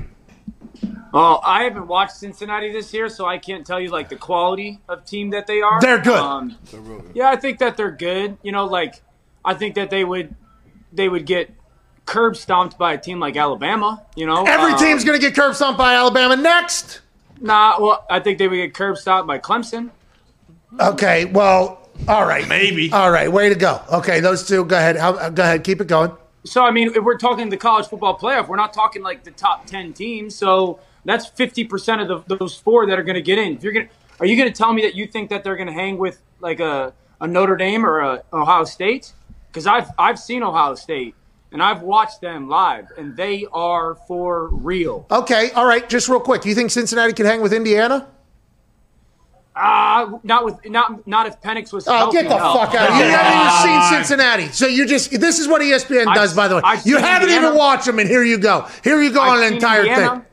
Well, I haven't watched Cincinnati this year, so I can't tell you like the quality of team that they are. They're good. Um, yeah, I think that they're good. You know, like I think that they would they would get curb stomped by a team like Alabama. You know, Every Um, team's going to get curb stomped by Alabama next. Nah, well, I think they would get curb stomped by Clemson. Okay. Well. All right. Maybe. All right. Way to go. Okay. Those two. Go ahead. How, go ahead. Keep it going. So I mean, if we're talking the college football playoff, we're not talking like the top ten teams. So that's fifty percent of the, those four that are going to get in. If you're gonna, are you going to tell me that you think that they're going to hang with like a, a Notre Dame or a Ohio State? Because I've I've seen Ohio State and I've watched them live, and they are for real. Okay, all right. Just real quick, do you think Cincinnati can hang with Indiana? Uh, not with not not if Penix was. Oh, healthy, get the no. fuck out! of here. You haven't even seen Cincinnati, so you just this is what ESPN does. By the way, I've you haven't Indiana. even watched them, and here you go. Here you go I've on an entire Indiana. thing.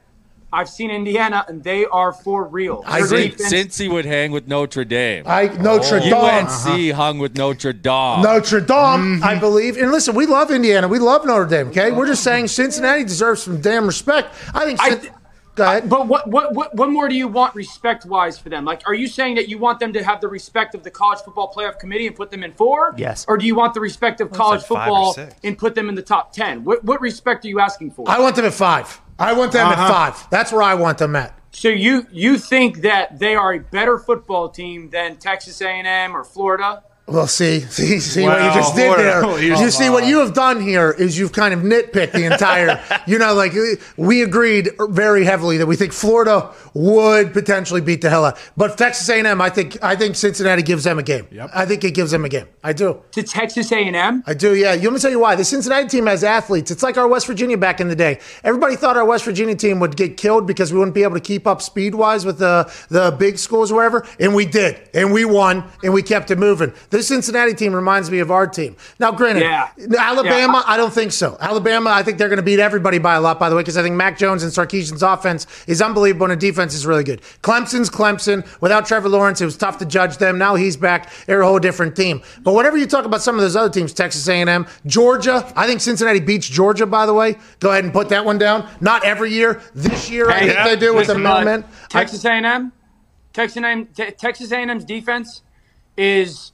I've seen Indiana, and they are for real. I Their agree. defense- Cincy would hang with Notre Dame. I Notre oh. Dame, UNC uh-huh. hung with Notre Dame. Notre Dame, mm-hmm. I believe. And listen, we love Indiana, we love Notre Dame. Okay, we're just saying Cincinnati deserves some damn respect. I think. I- go ahead. But what, what what what more do you want respect wise for them? Like, are you saying that you want them to have the respect of the college football playoff committee and put them in four? Yes. Or do you want the respect of college like football and put them in the top ten? What what respect are you asking for? I want them at five. I want them Uh-huh. at five. That's where I want them at. so you you think that they are a better football team than Texas A and M or Florida? Well, see, see, see what you just did there. Florida. You see what oh. you have done here is you've kind of nitpicked the entire. you know, like we agreed very heavily that we think Florida would potentially beat the hell out, but Texas A&M, I think, I think Cincinnati gives them a game. Yep. I think it gives them a game. I do. To Texas A and M? I do, yeah. You Let me tell you why. The Cincinnati team has athletes. It's like our West Virginia back in the day. Everybody thought our West Virginia team would get killed because we wouldn't be able to keep up speed wise with the, the big schools or whatever. And we did. And we won and we kept it moving. This Cincinnati team reminds me of our team. Now, granted, Yeah. Alabama, Yeah. I don't think so. Alabama, I think they're going to beat everybody by a lot, by the way, because I think Mac Jones and Sarkisian's offense is unbelievable and the defense is really good. Clemson's Clemson. Without Trevor Lawrence, it was tough to judge them. Now he's back. They're a whole different team. But whatever you talk about some of those other teams, Texas A&M, Georgia, I think Cincinnati beats Georgia, by the way. Go ahead and put that one down. Not every year. This year, I Hey, think they do with the listen, bud, moment. Texas A&M, Texas A&M, Texas A&M's defense is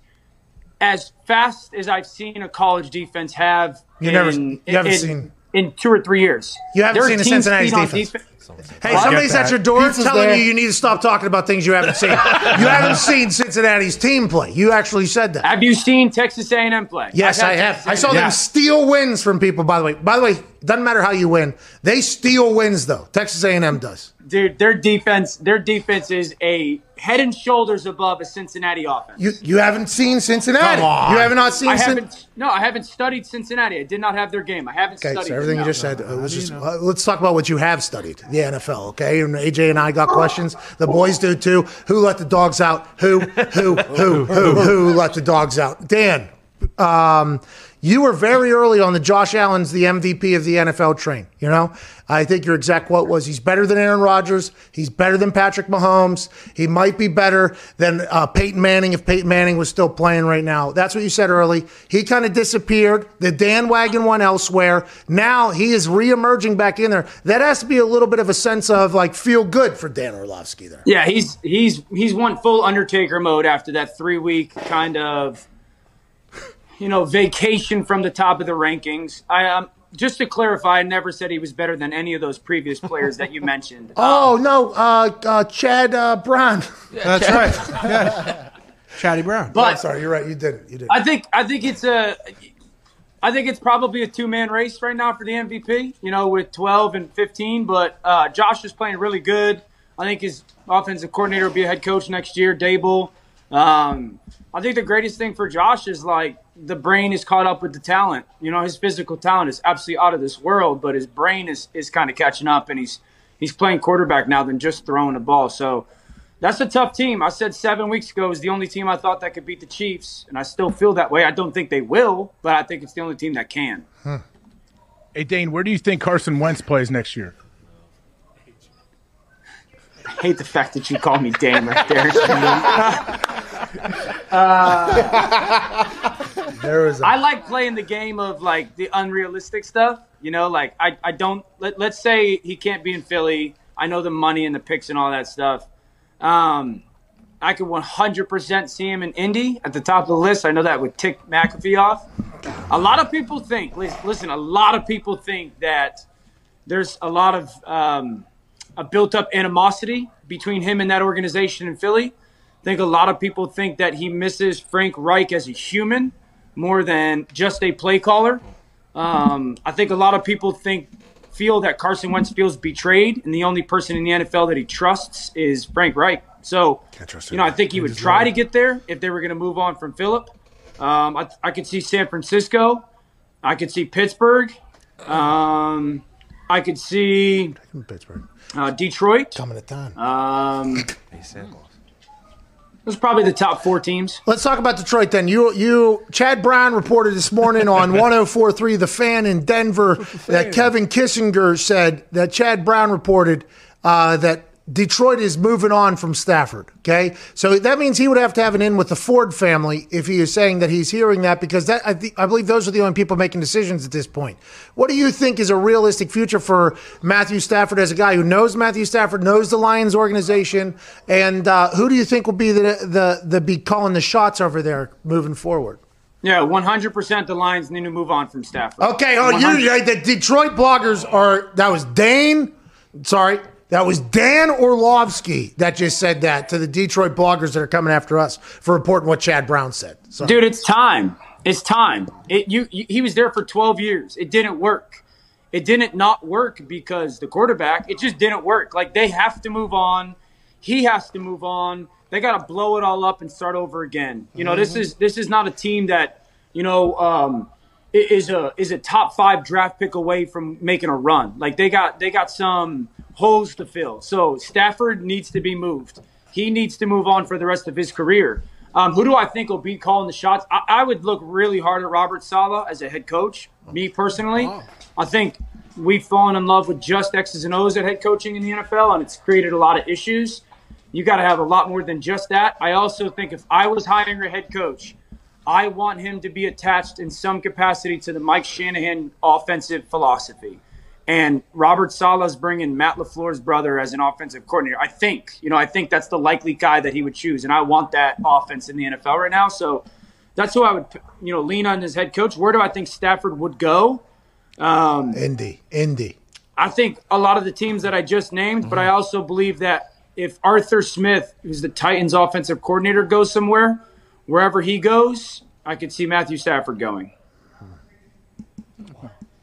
as fast as I've seen a college defense have. You in, never- you haven't in- seen- in two or three years. You haven't Their seen the Cincinnati's speed on defense. Defe- Hey, somebody's at your door Pizza's telling there. you you need to stop talking about things you haven't seen. you haven't seen Cincinnati's team play. You actually said that. Have you seen Texas A&M play? Yes, I've I. Texas I saw A&M. them steal wins from people. By the way, by the way, doesn't matter how you win. They steal wins though. Texas A&M does. Dude, their defense, their defense is a head and shoulders above a Cincinnati offense. You you haven't seen Cincinnati. Come on. You have not seen. Cincinnati. I Cin- haven't. No, I haven't studied Cincinnati. I did not have their game. I haven't studied. Okay, studied. so everything them, you just no. said. Uh, let's just uh, let's talk about what you have studied. The NFL, okay? And AJ and I got questions. The boys do too. Who let the dogs out? Who? Who? Who? Who? Who let the dogs out? Dan, um, you were very early on the Josh Allen's the MVP of the NFL train. You know, I think your exact quote was, "He's better than Aaron Rodgers. He's better than Patrick Mahomes. He might be better than uh, Peyton Manning if Peyton Manning was still playing right now." That's what you said early. He kind of disappeared. The Dan wagon went elsewhere. Now he is reemerging back in there. That has to be a little bit of a sense of like feel good for Dan Orlovsky there. Yeah, he's he's he's went full Undertaker mode after that three week kind of you know vacation from the top of the rankings. I um just to clarify, I never said he was better than any of those previous players that you mentioned. Oh no, uh, uh, Chad uh, Brown. That's right. Yeah. Chatty Brown. I'm But sorry, you're right. You didn't. You didn't. I think I think it's a I think it's probably a two man race right now for the MVP. You know, with 12 and 15, but uh, Josh is playing really good. I think his offensive coordinator will be a head coach next year, Daboll. Um, I think the greatest thing for Josh is like the brain is caught up with the talent. You know, his physical talent is absolutely out of this world, but his brain is is kind of catching up, and he's he's playing quarterback now than just throwing the ball. So That's a tough team. I said seven weeks ago is the only team I thought that could beat the Chiefs, and I still feel that way. I don't think they will, but I think it's the only team that can. Hey Dane, where do you think Carson Wentz plays next year? I hate the fact that you call me Dane right there. There is a, I like playing the game of like the unrealistic stuff. You know, like I, I don't let, let's say he can't be in Philly. I know the money and the picks and all that stuff. Um, I could 100% see him in Indy at the top of the list. I know that would tick McAfee off. A lot of people think, listen, a lot of people think that there's a lot of um, a built up animosity between him and that organization in Philly. I think a lot of people think that he misses Frank Reich as a human more than just a play caller. Um, I think a lot of people think feel that Carson Wentz feels betrayed, and the only person in the NFL that he trusts is Frank Reich. So, trust you know, I think he He would try to get there if they were going to move on from Philip. Um, I, I could see San Francisco. I could see Pittsburgh. Um, I could see Pittsburgh. uh, Detroit. Coming to town. Um, those are probably the top four teams. Let's talk about Detroit then. You, you, Chad Brown reported this morning on 104.3 The Fan in Denver that Kevin Kissinger said that Chad Brown reported uh, that Detroit is moving on from Stafford. Okay, so that means he would have to have an in with the Ford family if he is saying that he's hearing that because that I, th- I believe those are the only people making decisions at this point. What do you think is a realistic future for Matthew Stafford as a guy who knows Matthew Stafford, knows the Lions organization, and uh, who do you think will be the the the be calling the shots over there moving forward? Yeah, 100% the Lions need to move on from Stafford. Okay, oh, you the Detroit bloggers are that was Dane. Sorry, that was Dan Orlovsky that just said that to the Detroit bloggers that are coming after us for reporting what Chad Brown said. So, Dude, it's time. It's time. It, you, you, he was there for 12 years. It didn't work. It didn't not work because the quarterback, it just didn't work. Like, they have to move on. He has to move on. They got to blow it all up and start over again. You know, this is this is not a team that, you know, um, is a is a top five draft pick away from making a run. Like they got they got some holes to fill. So Stafford needs to be moved. He needs to move on for the rest of his career. Um, who do I think will be calling the shots? I, I would look really hard at Robert Saleh as a head coach. Me personally, I think we've fallen in love with just X's and O's at head coaching in the NFL, and it's created a lot of issues. You got to have a lot more than just that. I also think if I was hiring a head coach, I want him to be attached in some capacity to the Mike Shanahan offensive philosophy. And Robert Saleh's bringing Matt LaFleur's brother as an offensive coordinator. I think, you know, I think that's the likely guy that he would choose. And I want that offense in the NFL right now. So that's who I would, you know, lean on as head coach. Where do I think Stafford would go? Um, Indy, Indy. I think a lot of the teams that I just named, but I also believe that if Arthur Smith, who's the Titans offensive coordinator, goes somewhere, wherever he goes, I could see Matthew Stafford going.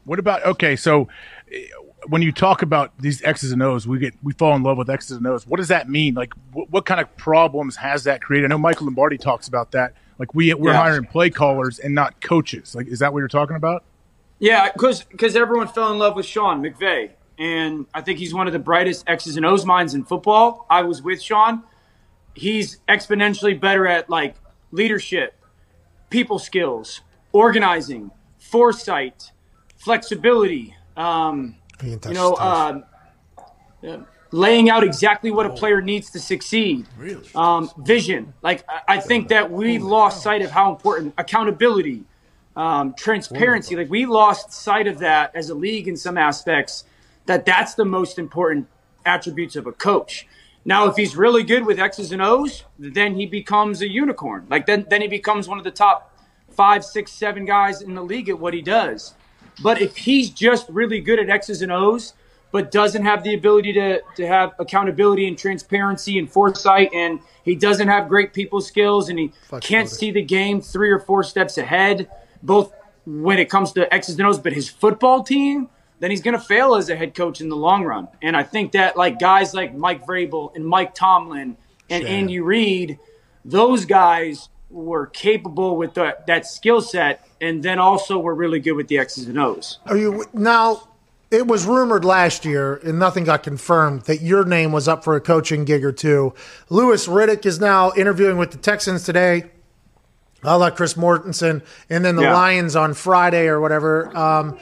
What about okay? So eh, when you talk about these X's and O's, we get we fall in love with X's and O's. What does that mean? Like, what, what kind of problems has that created? I know Michael Lombardi talks about that. Like, we we're Yeah. hiring play callers and not coaches. Like, is that what you're talking about? Yeah, because because everyone fell in love with Sean McVay, and I think he's one of the brightest X's and O's minds in football. I was with Sean. He's exponentially better at like leadership, people skills, organizing, foresight, flexibility. Um, He can touch you know, um, uh, laying out exactly what a player needs to succeed. Um, vision. Like I, I think that we lost sight of how important accountability, um, transparency. Like we lost sight of that as a league in some aspects. That that's the most important attributes of a coach. Now, if he's really good with X's and O's, then he becomes a unicorn. Like then, then he becomes one of the top five, six, seven guys in the league at what he does. But if he's just really good at X's and O's, but doesn't have the ability to, to have accountability and transparency and foresight, and he doesn't have great people skills, and he can't see the game three or four steps ahead, both when it comes to X's and O's, but his football team, then he's going to fail as a head coach in the long run. And I think that like guys like Mike Vrabel and Mike Tomlin and Andy Reid, those guys were capable with the, that skill set, and then also were really good with the X's and O's. Are you now? it was rumored last year, and nothing got confirmed that your name was up for a coaching gig or two. Louis Riddick is now interviewing with the Texans today. I'll let Chris Mortensen, and then the Yeah. Lions on Friday or whatever. Um,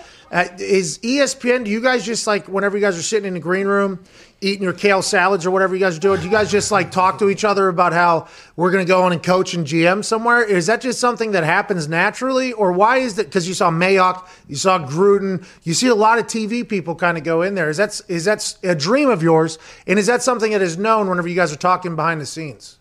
is ESPN? Do you guys just like whenever you guys are sitting in the green room eating your kale salads or whatever you guys are doing? Do you guys just like talk to each other about how we're going to go on and coach and GM somewhere? Is that just something that happens naturally, or why is that? Because you saw Mayock, you saw Gruden, you see a lot of TV people kind of go in there. Is that is that a dream of yours, and is that something that is known whenever you guys are talking behind the scenes?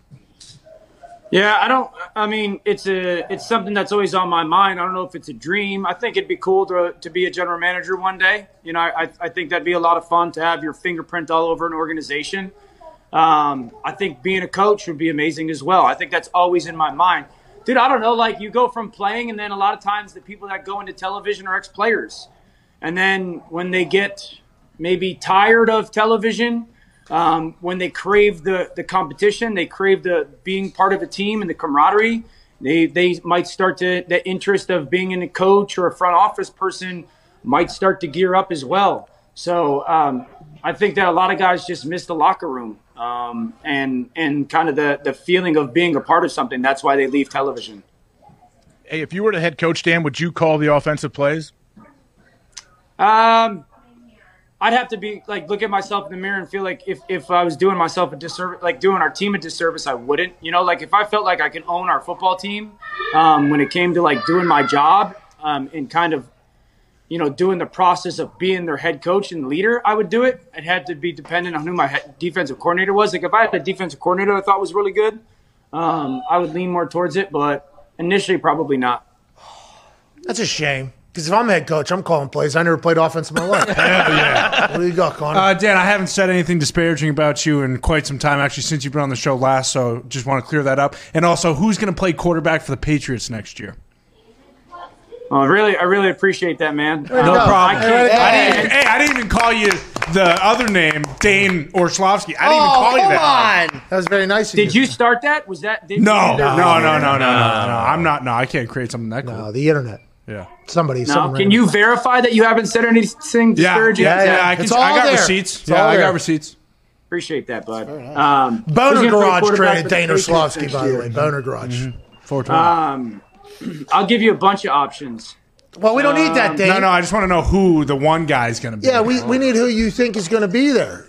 Yeah, I don't. I mean, it's a it's something that's always on my mind. I don't know if it's a dream. I think it'd be cool to to be a general manager one day. You know, I I think that'd be a lot of fun to have your fingerprint all over an organization. Um, I think being a coach would be amazing as well. I think that's always in my mind, dude. I don't know. Like you go from playing, and then a lot of times the people that go into television are ex players, and then when they get maybe tired of television um, when they crave the, the competition, they crave the being part of a team and the camaraderie. They they might start to the interest of being in a coach or a front office person might start to gear up as well. So um, I think that a lot of guys just miss the locker room um, and and kind of the the feeling of being a part of something. That's why they leave television. Hey, if you were the head coach, Dan, would you call the offensive plays? Um, I'd have to be like look at myself in the mirror and feel like if, if I was doing myself a disservice, like doing our team a disservice, I wouldn't. You know, like if I felt like I could own our football team um, when it came to like doing my job um, and kind of, you know, doing the process of being their head coach and leader, I would do it. It had to be dependent on who my defensive coordinator was. Like if I had a defensive coordinator I thought was really good, um, I would lean more towards it. But initially, probably not. That's a shame. Because if I'm head coach, I'm calling plays. I never played offense in my life. yeah. What do you got, Connor? Uh, Dan, I haven't said anything disparaging about you in quite some time, actually, since you've been on the show last. So just want to clear that up. And also, who's going to play quarterback for the Patriots next year? Oh, really, I really appreciate that, man. No Um, problem. I can't- I didn't, hey, I didn't even call you the other name, Dane Orshlovsky. I didn't even call you that. That was very nice of Did you start that? Was that? Did No, you no, no, no, no, no, no, no. I'm not. No, I can't create something that cool. No, the internet. Yeah. Somebody. No, someone can you verify that you haven't said anything Yeah, disparaging? yeah, yeah. I, can, I got there. receipts. It's yeah, I got receipts. Appreciate that, bud. Um, Boner Garage traded for the Dana Slavsky, by the way. Boner Garage. 420. Um, I'll give you a bunch of options. well, we don't need that, Dane. no, no. I just want to know who the one guy is going to be. Yeah, we, we need who you think is going to be there.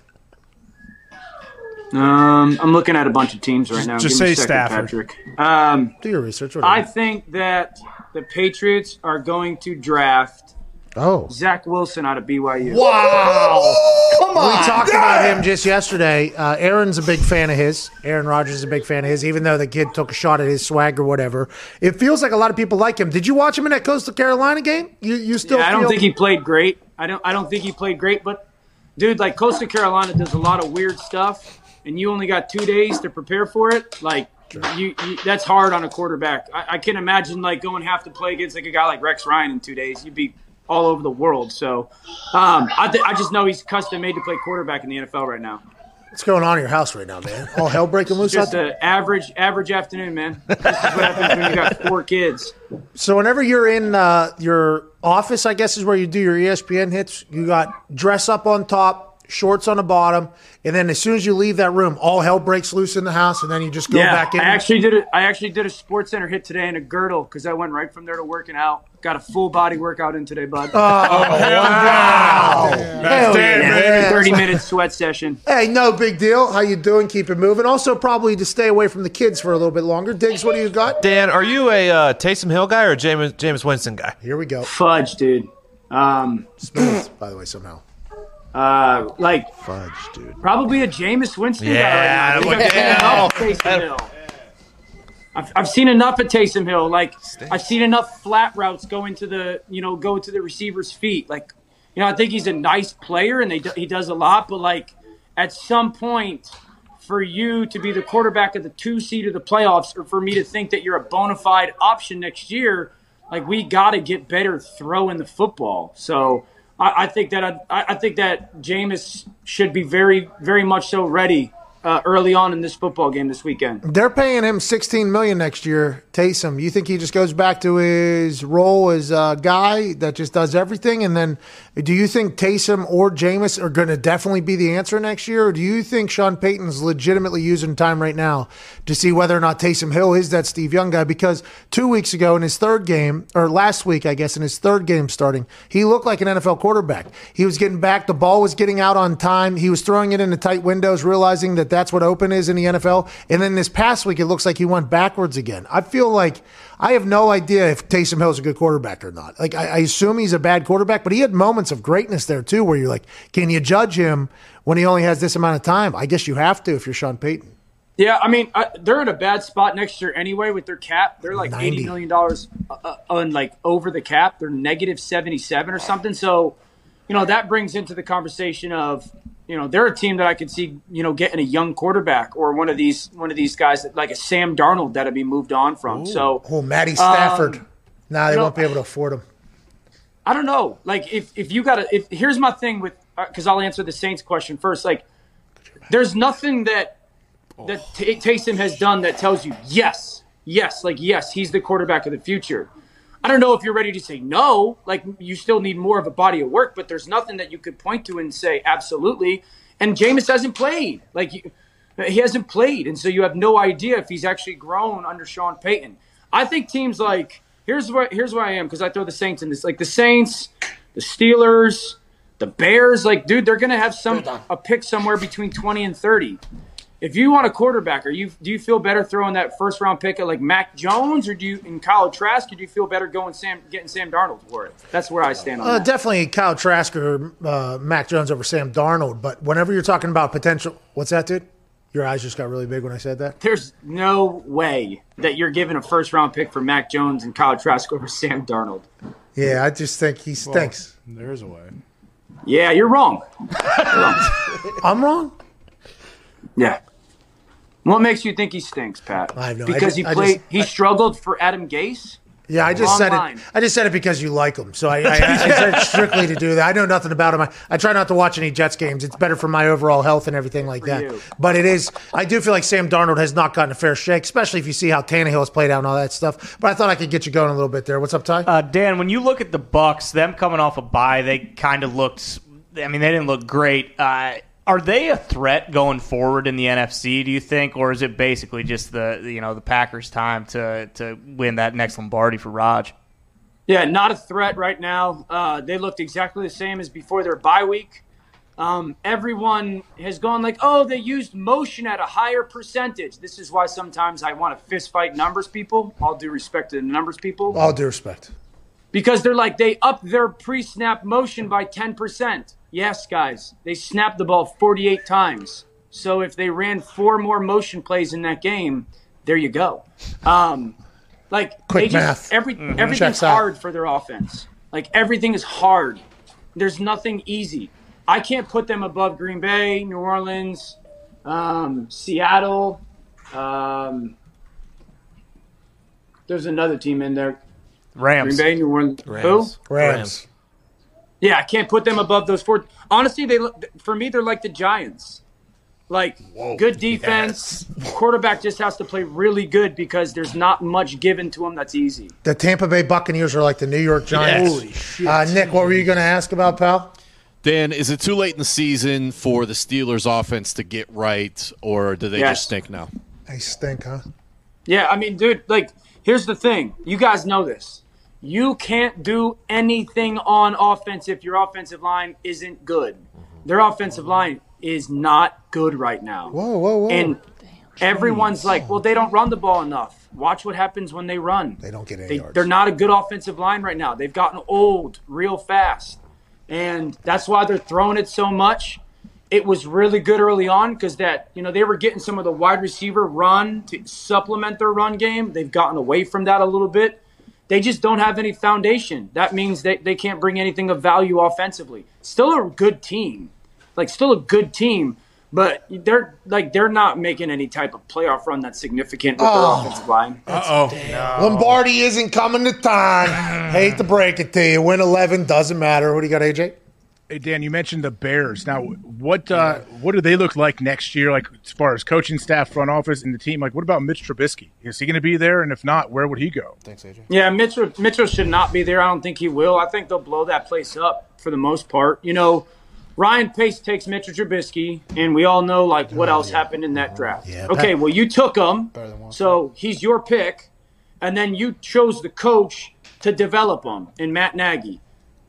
Um, I'm looking at a bunch of teams right now. just Give me a say second, Stafford. Patrick. Um, Do your research. I think that the Patriots are going to draft oh. Zach Wilson out of BYU. Wow. Come on. We on. talked about him just yesterday. Uh, Aaron's a big fan of his. Aaron Rodgers is a big fan of his, even though the kid took a shot at his swag or whatever. It feels like a lot of people like him. Did you watch him in that Coastal Carolina game? You you still? Yeah, I don't feel- think he played great. I don't. I don't think he played great. But, dude, like Coastal Carolina does a lot of weird stuff, and you only got two days to prepare for it. Like, you, you that's hard on a quarterback. I, I can imagine like going have to play against like a guy like Rex Ryan in two days. You'd be all over the world. So, um, I th- I just know he's custom made to play quarterback in the NFL right now. What's going on in your house right now, man? All hell breaking loose Just an average average afternoon, man. This is what happens when you got four kids. So whenever you're in uh, your office, I guess is where you do your ESPN hits. You got dress up on top, shorts on the bottom, and then as soon as you leave that room, all hell breaks loose in the house, and then you just go yeah, back in. I actually did a, I actually did a sports center hit today in a girdle because I went right from there to working out. Got a full body workout in today, bud. Oh wow! Hell Dan, yeah. man. Thirty minute sweat session. Hey, no big deal. How you doing? Keep it moving. Also, probably to stay away from the kids for a little bit longer. Diggs, what do you got? Dan, are you a uh, Taysom Hill guy or a James Jameis Winston guy? Here we go. Fudge, dude. Um, Smooth, by the way, somehow. Uh, like Fudge, dude. probably a Jameis Winston Yeah, guy right now. look I've seen enough of Taysom Hill. I've, I've seen enough of Taysom Hill. Like I've seen enough flat routes go into the you know go to the receiver's feet. Like you know I think he's a nice player and they do, he does a lot, but like at some point for you to be the quarterback of the two seed of the playoffs, or for me to think that you're a bona fide option next year, like we got to get better throwing the football. So I, I think that I, I think that Jameis should be very very much so ready uh, early on in this football game this weekend. They're paying him 16 million next year. Taysom, you think he just goes back to his role as a guy that just does everything? And then, do you think Taysom or Jameis are going to definitely be the answer next year, or do you think Sean Payton's legitimately using time right now to see whether or not Taysom Hill is that Steve Young guy? Because two weeks ago in his third game, or last week, I guess, in his third game starting, he looked like an NFL quarterback. He was getting back, the ball was getting out on time, he was throwing it into tight windows, realizing that that's what open is in the NFL. And then this past week, it looks like he went backwards again. I feel like I have no idea if Taysom Hill is a good quarterback or not. Like, I, I assume he's a bad quarterback, but he had moments of greatness there too, where you're like, can you judge him when he only has this amount of time? I guess you have to if you're Sean Payton. Yeah, I mean I, they're in a bad spot next year anyway with their cap. They're like 90. eighty million dollars uh, on like over the cap. They're negative seventy seven or something. So, you know that brings into the conversation of you know they're a team that I could see you know getting a young quarterback or one of these one of these guys that, like a Sam Darnold that'd be moved on from. So Oh, Matty Stafford. Um, nah, they won't be able to afford him. I don't know. Like if if you got to if here's my thing with because I'll answer the Saints question first. Like there's nothing that that T- Taysom has done that tells you yes, yes, like yes, he's the quarterback of the future. I don't know if you're ready to say no. Like you still need more of a body of work, but there's nothing that you could point to and say absolutely. And Jameis hasn't played. Like he hasn't played, and so you have no idea if he's actually grown under Sean Payton. I think teams like here's where here's where I am because I throw the Saints in this. Like the Saints, the Steelers, the Bears. Like dude, they're gonna have some a pick somewhere between twenty and thirty. If you want a quarterback, are you do you feel better throwing that first round pick at like Mac Jones, or do you in Kyle Trask, or do you feel better going Sam getting Sam Darnold for it? That's where I stand on Uh, that. definitely Kyle Trask or uh, Mac Jones over Sam Darnold. But whenever you're talking about potential, what's that, dude? Your eyes just got really big when I said that. There's no way that you're giving a first round pick for Mac Jones and Kyle Trask over Sam Darnold. Yeah, I just think he stinks. There's a way. Yeah, you're wrong. I'm wrong. Yeah. What makes you think he stinks, Pat? I have no- I because just- he played. just- he struggled for Adam Gase. Yeah, I just Wrong said line. it. I just said it because you like him. So I, I, I said it strictly to do that. I know nothing about him. I, I try not to watch any Jets games. It's better for my overall health and everything like that. you. But it is. I do feel like Sam Darnold has not gotten a fair shake, especially if you see how Tannehill has played out and all that stuff. But I thought I could get you going a little bit there. What's up, Ty? Uh, Dan, when you look at the Bucks, them coming off a bye, they kind of looked. I mean, they didn't look great. Uh, are they a threat going forward in the NFC? Do you think, or is it basically just the you know the Packers' time to to win that next Lombardi for Raj? Yeah, not a threat right now. Uh, they looked exactly the same as before their bye week. Um, everyone has gone like, oh, they used motion at a higher percentage. This is why sometimes I want to fist fight numbers people. All due respect to the numbers people. All due respect. because they're like they upped their pre-snap motion by 10%. Yes, guys, they snapped the ball 48 times. So if they ran four more motion plays in that game, there you go. Um, like Quick they just, math. Every Mhm. everything's Checks out. hard for their offense. Like everything is hard. There's nothing easy. I can't put them above Green Bay, New Orleans, um, Seattle. Um, there's another team in there. Rams. Green Bay, New Orleans. Rams. Who? Rams. Yeah, I can't put them above those four. Honestly, they look for me. They're like the Giants. Like good defense, quarterback just has to play really good because there's not much given to him that's easy. The Tampa Bay Buccaneers are like the New York Giants. Holy shit. Uh, Nick, what were you going to ask about, pal? Dan, is it too late in the season for the Steelers offense to get right, or do they Yes. just stink now? They stink, huh? Yeah, I mean, dude, like here's the thing. You guys know this. You can't do anything on offense if your offensive line isn't good. Mm-hmm. Their offensive line is not good right now. Whoa, whoa, whoa. And everyone's like, well, they don't run the ball enough. Watch what happens when they run. They don't get any They, yards. they're not a good offensive line right now. They've gotten old real fast. And that's why they're throwing it so much. It was really good early on because that, you know, they were getting some of the wide receiver run to supplement their run game. They've gotten away from that a little bit. They just don't have any foundation. That means they, they can't bring anything of value offensively. Still a good team. Like still a good team, but they're like they're not making any type of playoff run that's significant with Oh. their offensive line. Uh oh. Lombardi isn't coming to time. Hate to break it to you. Win 11, doesn't matter. What do you got, AJ? Hey Dan, you mentioned the Bears. Now, what uh, what do they look like next year? Like as far as coaching staff, front office, and the team. Like, what about Mitch Trubisky? Is he going to be there? And if not, where would he go? Thanks, AJ. Yeah, Mitchell, Mitchell should not be there. I don't think he will. I think they'll blow that place up for the most part. You know, Ryan Pace takes Mitchell Trubisky, and we all know like what else happened in that draft. Yeah, okay, Pat- well you took him, than one. so he's your pick, and then you chose the coach to develop him in Matt Nagy.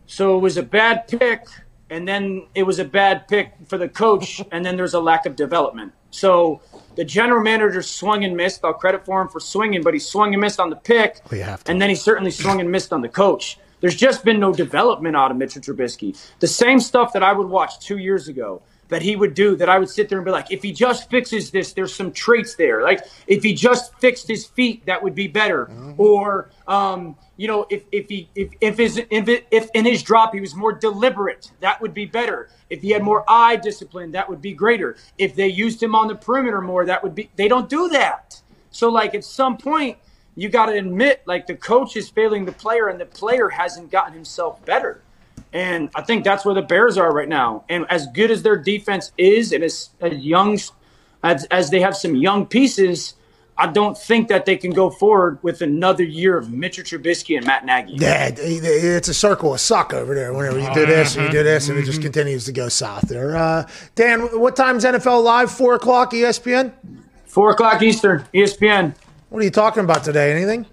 So it was a bad pick, and then it was a bad pick for the coach, and then there's a lack of development. So the general manager swung and missed. I'll credit for him for swinging, but he swung and missed on the pick, We have to. and then he certainly swung and missed on the coach. There's just been no development out of Mitchell Trubisky. The same stuff that I would watch two years ago that he would do, that I would sit there and be like, if he just fixes this, there's some traits there. Like if he just fixed his feet, that would be better. Or um, you know, if if he if if his if, if in his drop he was more deliberate, that would be better. If he had more eye discipline, that would be greater. If they used him on the perimeter more, that would be. They don't do that. So like at some point, you got to admit like the coach is failing the player, and the player hasn't gotten himself better. And I think that's where the Bears are right now. And as good as their defense is, and as, as young as, as they have some young pieces, I don't think that they can go forward with another year of Mitchell Trubisky and Matt Nagy. Yeah, it's a circle of suck over there. Whenever you do this and you do this, and it just continues to go south there. Uh, Dan, what time's NFL Live? Four o'clock, ESPN. Four o'clock Eastern, ESPN. What are you talking about today? Anything?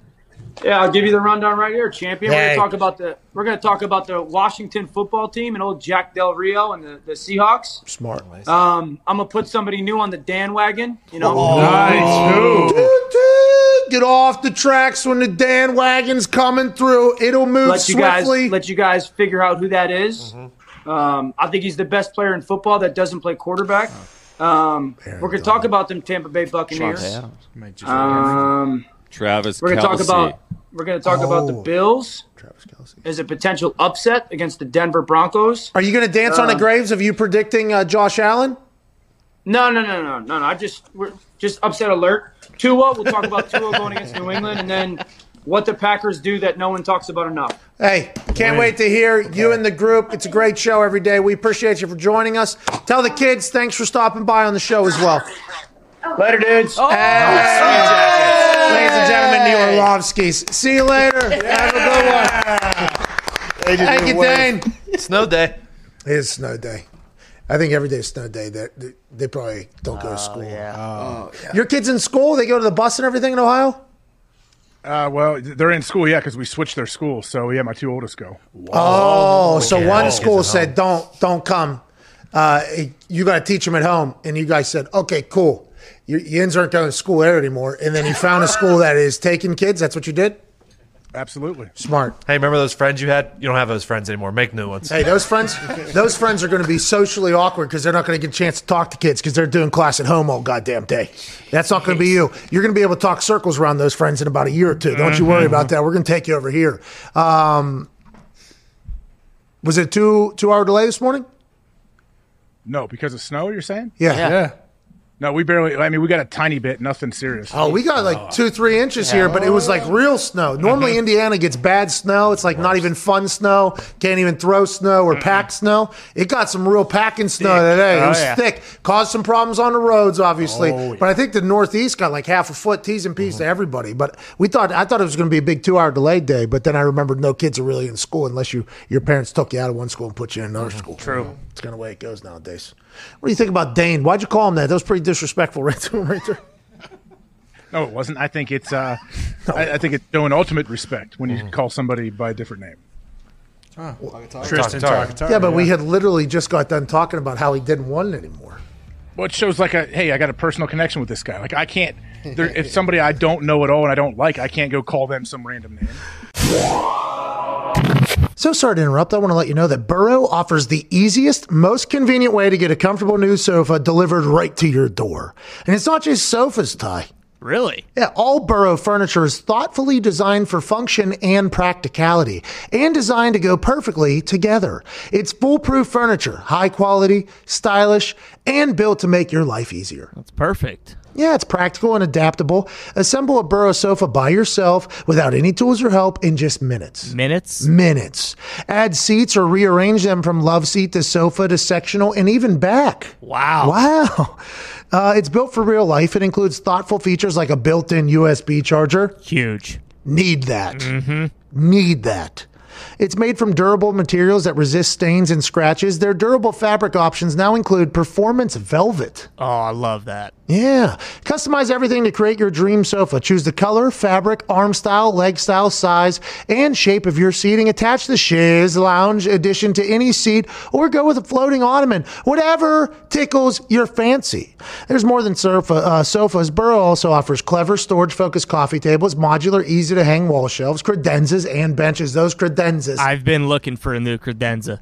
Yeah, I'll give you the rundown right here, champion. We're gonna talk about the we're gonna talk about the Washington football team and old Jack Del Rio and the, the Seahawks. Smart. Um, I'm gonna put somebody new on the Dan wagon. You know, Nice. Who? Toot, toot. Get off the tracks when the Dan wagon's coming through. It'll move let you guys swiftly. let you guys figure out who that is. Um, I think he's the best player in football that doesn't play quarterback. Um, we're gonna talk about them Tampa Bay Buccaneers. Might just- Um, Travis we're gonna talk about we're gonna talk about the Oh. Bills Travis Kelce. as a potential upset against the Denver Broncos. Are you going to dance on the Uh, graves of you predicting uh, Josh Allen? No, no, no, no, no, no. I just we're just upset alert. Tua, we'll talk about Tua going against New England, and then what the Packers do that no one talks about enough. Hey, can't wait to hear you and the group. It's a great show every day. We appreciate you for joining us. Tell the kids thanks for stopping by on the show as well. Later, dudes. Ladies and gentlemen, the Orlovskis. See you later. Have a good one. Thank you, Dane. Snow day. It is snow day. I think every day is snow day. They, they, they probably don't go to school. Yeah. Your kids in school? They go to the bus and everything in Ohio? Uh, well, they're in school, yeah, because we switched their school. So yeah, my two oldest go. Oh, so one school said don't don't come. Uh, you got to teach them at home, and you guys said okay, cool. Your yins aren't going to school there anymore, and then you found a school that is taking kids. That's what you did. Absolutely. Smart. Hey, remember those friends you had? You don't have those friends anymore. Make new ones. Hey, those friends, those friends are going to be socially awkward because they're not going to get a chance to talk to kids because they're doing class at home all goddamn day. That's not going to be you. You're going to be able to talk circles around those friends in about a year or two. Don't you worry about that. We're going to take you over here. Um, was it two two hour delay this morning? No, because of snow. You're saying? Yeah. Yeah. No, we barely. I mean, we got a tiny bit. Nothing serious. Oh, we got like two, three inches here, but it was like real snow. Normally, mm-hmm. Indiana gets bad snow. It's like not even fun snow. Can't even throw snow or pack snow. It got some real packing snow today. It Oh, was yeah. thick. Caused some problems on the roads, obviously. Oh, yeah. But I think the Northeast got like half a foot, T's and P's mm-hmm. to everybody. But we thought I thought it was going to be a big two hour delayed day. But then I remembered no kids are really in school unless you your parents took you out of one school and put you in another mm-hmm. school. True. It's kind of the way it goes nowadays. What do you think about Dane? Why'd you call him that? That was pretty disrespectful, right to him, right there. No, it wasn't. I think it's. Uh, I, I think it's showing ultimate respect when you call somebody by a different name. Tristan Talk Talk. Yeah, but we had literally just got done talking about how he didn't want it anymore. Well, it shows like a hey, I got a personal connection with this guy. Like I can't. There, if somebody I don't know at all and I don't like, I can't go call them some random name. So sorry to interrupt. I want to let you know that Burrow offers the easiest, most convenient way to get a comfortable new sofa delivered right to your door. And it's not just sofas, Ty. Really? Yeah, all Burrow furniture is thoughtfully designed for function and practicality and designed to go perfectly together. It's foolproof furniture, high quality, stylish, and built to make your life easier. That's perfect. Yeah, it's practical and adaptable. Assemble a Burrow sofa by yourself without any tools or help in just minutes. Minutes? Minutes. Add seats or rearrange them from love seat to sofa to sectional and even back. Wow. Wow. Uh, it's built for real life. It includes thoughtful features like a built in USB charger. Huge. Need that. Need that. It's made from durable materials that resist stains and scratches. Their durable fabric options now include performance velvet. Oh, I love that. Yeah. Customize everything to create your dream sofa. Choose the color, fabric, arm style, leg style, size, and shape of your seating. Attach the chaise lounge addition to any seat or go with a floating ottoman. Whatever tickles your fancy. There's more than sofa, uh, sofas. Burrow also offers clever storage focused coffee tables, modular, easy to hang wall shelves, credenzas, and benches. Those credenzas. I've been looking for a new credenza.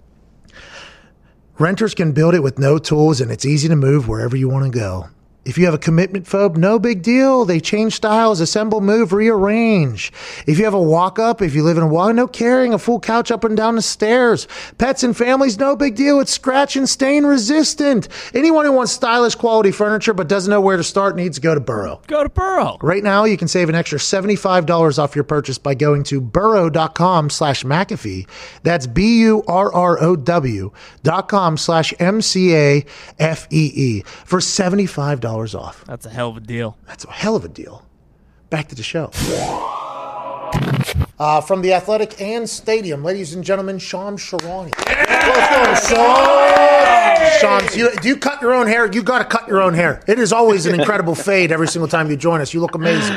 Renters can build it with no tools and it's easy to move wherever you want to go. If you have a commitment phobe, no big deal. They change styles, assemble, move, rearrange. If you have a walk up, if you live in a walk, no carrying a full couch up and down the stairs. Pets and families, no big deal. It's scratch and stain resistant. Anyone who wants stylish quality furniture but doesn't know where to start needs to go to Burrow. Go to Burrow. Right now, you can save an extra $75 off your purchase by going to burrow.com slash McAfee. That's B-U-R-R-O-W dot com slash M-C-A-F-E-E for $75 off. That's a hell of a deal. That's a hell of a deal. Back to the show. Uh, from the Athletic and Stadium, ladies and gentlemen, Sham Charania. Let's go, Sham. Shams, you, do you cut your own hair? You got to cut your own hair. It is always an incredible fade every single time you join us. You look amazing.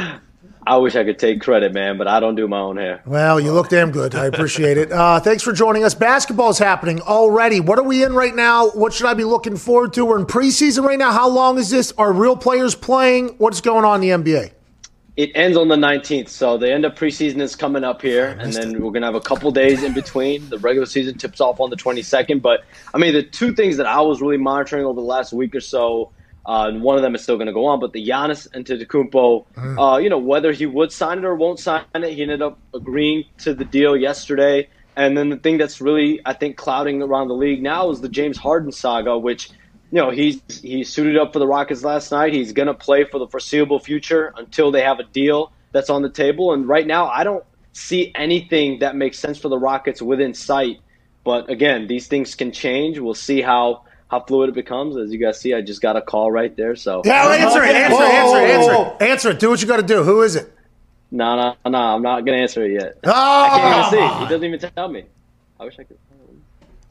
I wish I could take credit, man, but I don't do my own hair. Well, you look damn good. I appreciate it. Uh, thanks for joining us. Basketball's happening already. What are we in right now? What should I be looking forward to? We're in preseason right now. How long is this? Are real players playing? What's going on in the NBA? It ends on the 19th, so the end of preseason is coming up here, and then we're gonna have a couple days in between. The regular season tips off on the 22nd, but I mean, the two things that I was really monitoring over the last week or so, uh, and one of them is still going to go on, but the Giannis Antetokounmpo, uh, you know, whether he would sign it or won't sign it, he ended up agreeing to the deal yesterday. And then the thing that's really, I think, clouding around the league now is the James Harden saga, which you know, he's he suited up for the Rockets last night. He's going to play for the foreseeable future until they have a deal that's on the table. And right now, I don't see anything that makes sense for the Rockets within sight. But again, these things can change. We'll see how how fluid it becomes. As you guys see, I just got a call right there. So Yeah, answer it, answer it, answer it, answer it. Answer it. Do what you got to do. Who is it? No, no, no. I'm not going to answer it yet. Oh! I can't even see. He doesn't even tell me. I wish I could.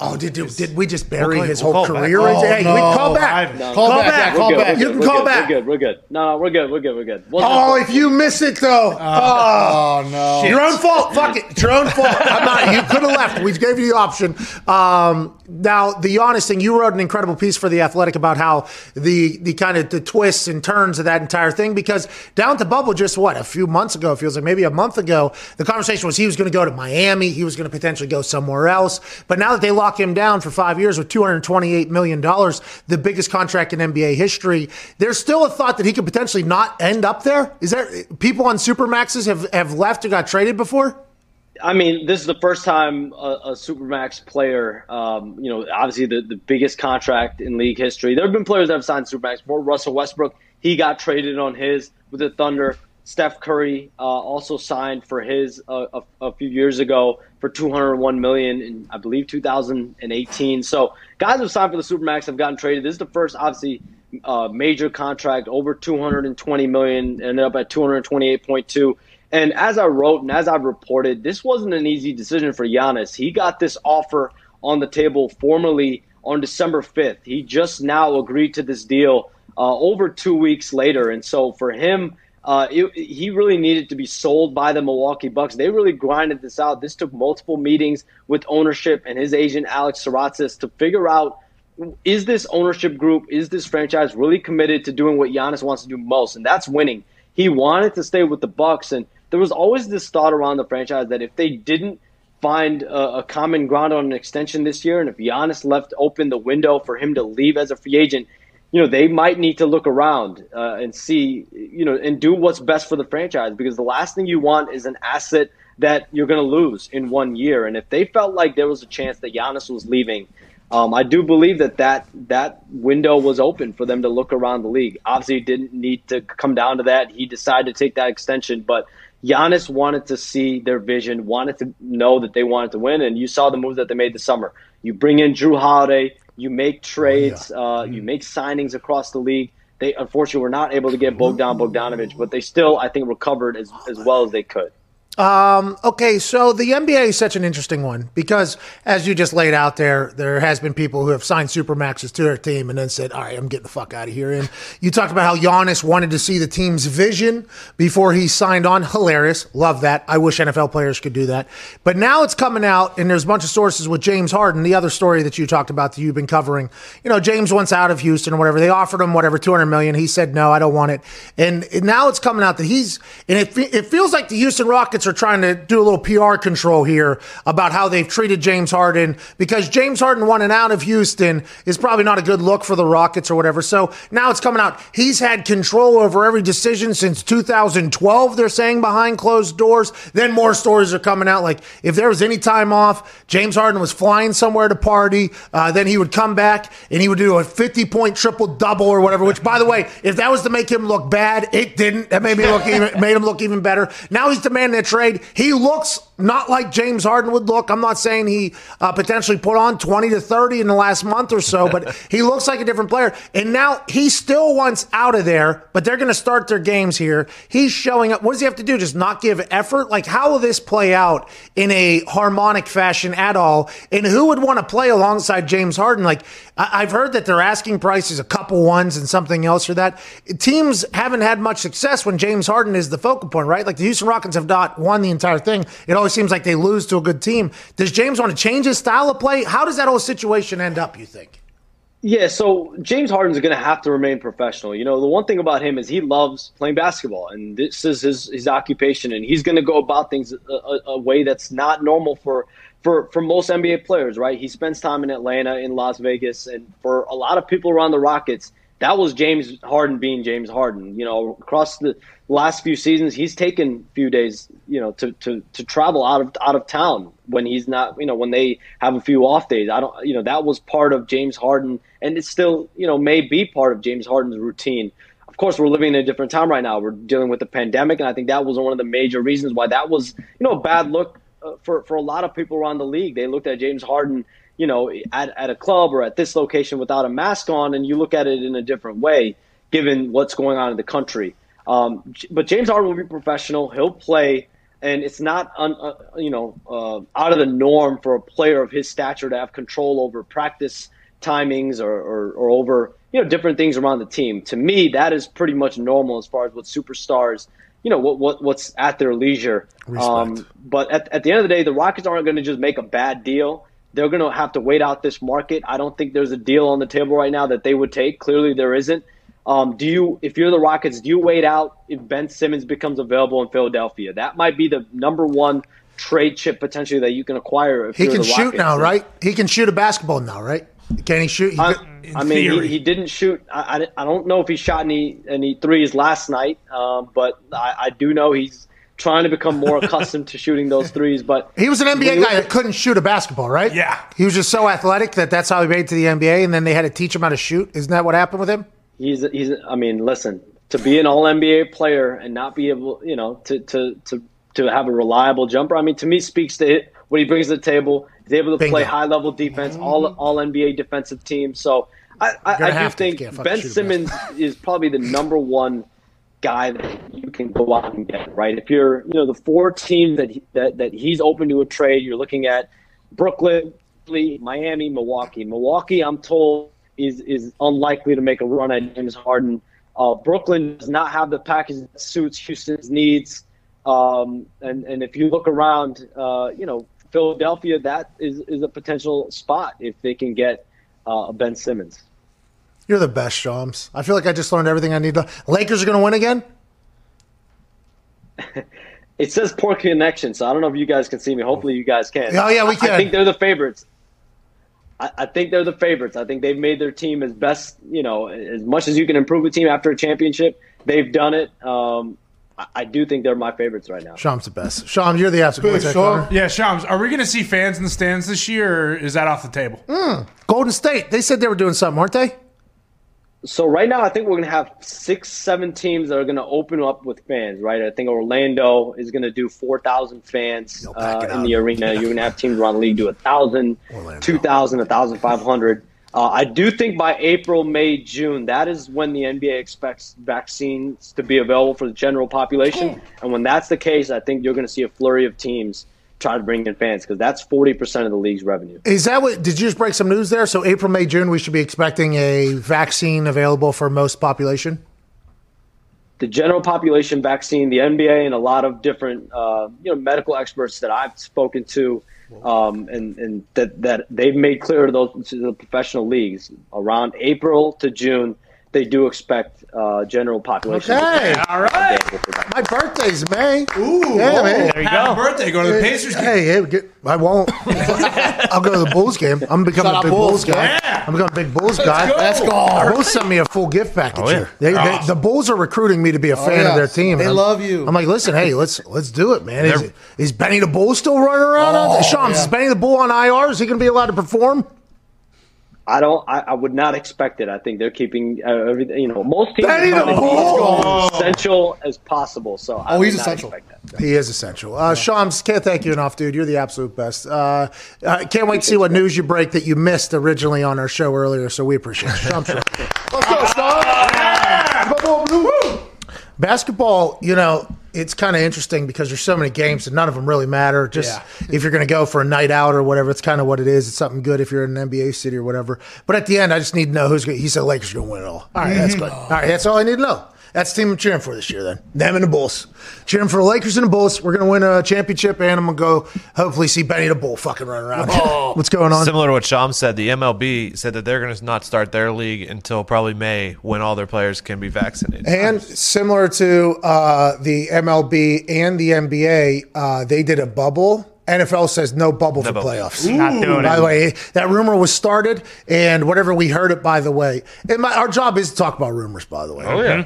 Oh, did, did, did we just bury We'll his we'll whole career back. right? Hey, Oh, we no. call back. No, call no. back. We're Call good, back. You can call good, back. We're good. We're good. No, no, we're good. We're good. We're good. We'll Oh, if you miss it though, oh, no, your own fault. Fuck it, it's your own fault. I'm not. You could have left. We gave you the option. Um, now, the Giannis thing, you wrote an incredible piece for the Athletic about how the the kind of the twists and turns of that entire thing. Because down to bubble, just what a few months ago, it feels like maybe a month ago, the conversation was he was going to go to Miami, he was going to potentially go somewhere else. But now that they lock him down for five years with 228 million dollars, the biggest contract in NBA history, there's still a thought that he could potentially not end up there. Is there people on supermaxes have have left or got traded before? I mean, this is the first time a, a Supermax player, um, you know, obviously the, the biggest contract in league history. There have been players that have signed Supermax before. Russell Westbrook, he got traded on his with the Thunder. Steph Curry uh, also signed for his uh, a, a few years ago for 201 million in I believe 2018. So guys who signed for the Supermax have gotten traded. This is the first, obviously, uh, major contract over 220 million, ended up at 228.2. And as I wrote and as I've reported, this wasn't an easy decision for Giannis. He got this offer on the table formally on December 5th. He just now agreed to this deal uh, over two weeks later. And so for him, uh, it, he really needed to be sold by the Milwaukee Bucks. They really grinded this out. This took multiple meetings with ownership and his agent, Alex Saratsis, to figure out is this ownership group, is this franchise really committed to doing what Giannis wants to do most, and that's winning. He wanted to stay with the Bucks, and there was always this thought around the franchise that if they didn't find a, a common ground on an extension this year, and if Giannis left open the window for him to leave as a free agent, you know they might need to look around uh, and see, you know, and do what's best for the franchise because the last thing you want is an asset that you're going to lose in one year. And if they felt like there was a chance that Giannis was leaving, Um, I do believe that, that that window was open for them to look around the league. Obviously, it didn't need to come down to that. He decided to take that extension, but Giannis wanted to see their vision, wanted to know that they wanted to win, and you saw the moves that they made this summer. You bring in Jrue Holiday, you make trades, uh, you make signings across the league. They unfortunately were not able to get Bogdan Bogdanovich, but they still, I think, recovered as, as well as they could. Um, okay, so the NBA is such an interesting one because, as you just laid out there, there has been people who have signed supermaxes to their team and then said, "All right, I'm getting the fuck out of here." And you talked about how Giannis wanted to see the team's vision before he signed on. Hilarious, love that. I wish NFL players could do that. But now it's coming out, and there's a bunch of sources with James Harden, the other story that you talked about that you've been covering. You know, James wants out of Houston or whatever. They offered him whatever 200 million. He said, "No, I don't want it." And now it's coming out that he's, and it, it feels like the Houston Rockets are trying to do a little PR control here about how they've treated James Harden because James Harden wanting out of Houston is probably not a good look for the Rockets or whatever. So now it's coming out. He's had control over every decision since 2012, they're saying behind closed doors. Then more stories are coming out. Like if there was any time off, James Harden was flying somewhere to party, uh, then he would come back and he would do a 50 point triple double or whatever, which by the way, if that was to make him look bad, it didn't. That made me look even, made him look even better. Now he's demanding a trade. He looks not like James Harden would look. I'm not saying he uh, potentially put on 20 to 30 in the last month or so, but he looks like a different player. And now he still wants out of there, but they're going to start their games here. He's showing up. What does he have to do? Just not give effort? Like, how will this play out in a harmonic fashion at all? And who would want to play alongside James Harden? Like, I- I've heard that their asking price is a couple ones and something else for that. Teams haven't had much success when James Harden is the focal point, right? Like the Houston Rockets have not won the entire thing. It always seems like they lose to a good team. Does James want to change his style of play? How does that whole situation end up, you think? Yeah, so James Harden's going to have to remain professional. You know, the one thing about him is he loves playing basketball, and this is his, his occupation, and he's going to go about things a, a, way that's not normal for, for, for most NBA players, right? He spends time in Atlanta, in Las Vegas, and for a lot of people around the Rockets, that was James Harden being James Harden. You know, across the last few seasons, he's taken a few days, you know, to, to, to travel out of out of town when he's not, you know, when they have a few off days. I don't, you know, that was part of James Harden, and it still, you know, may be part of James Harden's routine. Of course, we're living in a different time right now. We're dealing with the pandemic, and I think that was one of the major reasons why that was, you know, a bad look uh, for for a lot of people around the league. They looked at James Harden you know, at, at a club or at this location without a mask on, and you look at it in a different way, given what's going on in the country. Um, but James Harden will be professional. He'll play, and it's not, un, uh, you know, uh, out of the norm for a player of his stature to have control over practice timings or, or, or over, you know, different things around the team. To me, that is pretty much normal as far as what superstars, you know, what, what what's at their leisure. Um, but at, at the end of the day, the Rockets aren't going to just make a bad deal they're going to have to wait out this market. I don't think there's a deal on the table right now that they would take. Clearly, there isn't. Um, do you, if you're the Rockets, do you wait out if Ben Simmons becomes available in Philadelphia? That might be the number one trade chip potentially that you can acquire. If He you're can the shoot Rockets. now, right? He can shoot a basketball now, right? Can he shoot? He I, I mean, he, he didn't shoot. I, I, I don't know if he shot any any threes last night, um, but I, I do know he's trying to become more accustomed to shooting those threes. But He was an NBA you guy that couldn't shoot a basketball, right? Yeah. He was just so athletic that that's how he made it to the NBA, and then they had to teach him how to shoot. Isn't that what happened with him? He's he's. I mean, listen. To be an All NBA player and not be able, you know, to to to to have a reliable jumper. I mean, to me, speaks to it, what he brings to the table. He's able to Bingo. play high level defense, all mm-hmm. all NBA defensive team. So I, I, I do have to if think you can't fucking Ben shoot a Simmons is probably the number one guy that you can go out and get. Right? If you're, you know, the four teams that he, that that he's open to a trade, you're looking at Brooklyn, Miami, Milwaukee. Milwaukee, I'm told, is is unlikely to make a run at James Harden. Uh, Brooklyn does not have the package that suits Houston's needs. Um, and and if you look around, uh, you know, Philadelphia, that is is a potential spot if they can get uh, Ben Simmons. You're the best, Shams. I feel like I just learned everything I need to. Lakers are going to win again. It says poor connection, so I don't know if you guys can see me. Hopefully, you guys can. Oh, yeah, we can. I think they're the favorites. I, I think they're the favorites. I think they've made their team as best, you know, as much as you can improve a team after a championship. They've done it. Um, I, I do think they're my favorites right now. Shams the best. Shams, you're the absolute Big best. Yeah, Shams, are we going to see fans in the stands this year, or is that off the table? Golden State, they said they were doing something, weren't they? So right now, I think we're gonna have six, seven teams that are gonna open up with fans. Right? I think Orlando is gonna do four thousand fans uh, in the arena. You're gonna have teams around the league do a thousand, two thousand, a thousand five hundred. Uh, I do think by April, May, June, that is when the NBA expects vaccines to be available for the general population. And when that's the case, I think you're going to see a flurry of teams try to bring in fans because that's 40% of the league's revenue. Is that what? Did you just break some news there? So April, May, June, we should be expecting a vaccine available for most population. the general population vaccine, the NBA, and a lot of different uh, you know medical experts that I've spoken to, um, and and that that they've made clear to those to the professional leagues around April to June, they do expect uh, general population. Okay, All right. my birthday's May. Ooh, Yeah, man. There you Happy go. birthday. Go to the Pacers game. Hey, hey, get, I won't. I'll go to the Bulls game. I'm becoming Shout a big Bulls. Bulls, guy. Yeah. I'm becoming a big Bulls guy. go. Let's go. The Bulls sent me a full gift package Oh, yeah. here. They, they, the Bulls are recruiting me to be a fan of their team. They I'm- love you. I'm like, listen, hey, let's let's do it, man. Is, is Benny the Bull still running around? Oh, out there? Shams, yeah. is Benny the Bull on IR? Is he going to be allowed to perform? I don't. I, I would not expect it. I think they're keeping uh, everything. You know, most teams Benny are trying the to keep as essential as possible. So I Oh, would he's essential. expect that. He is essential. Uh, Shams, can't thank you enough, dude. You're the absolute best. Uh, uh, can't wait to see what news you break that you missed originally on our show earlier. So we appreciate it. Shams, Let's go, Shams. Come on, Blue. Basketball, you know, it's kind of interesting because there's so many games and none of them really matter. Just if you're going to go for a night out or whatever, it's kind of what it is. It's something good if you're in an NBA city or whatever. But at the end, I just need to know who's going. He said Lakers going to win it all. All right, that's mm-hmm. good. All right, that's all I need to know. That's the team I'm cheering for this year. Then them and the Bulls. Cheering for the Lakers and the Bulls. We're going to win a championship, and I'm going to go hopefully see Benny the Bull fucking run around. What's going on? Similar to what Sham said, the MLB said that they're going to not start their league until probably May when all their players can be vaccinated. And similar to uh, the MLB and the NBA, uh, they did a bubble. NFL says no bubble for bubble. playoffs. Not doing By it. By the way, that rumor was started, and whatever we heard it. By the way, and my, our job is to talk about rumors. By the way, Oh yeah.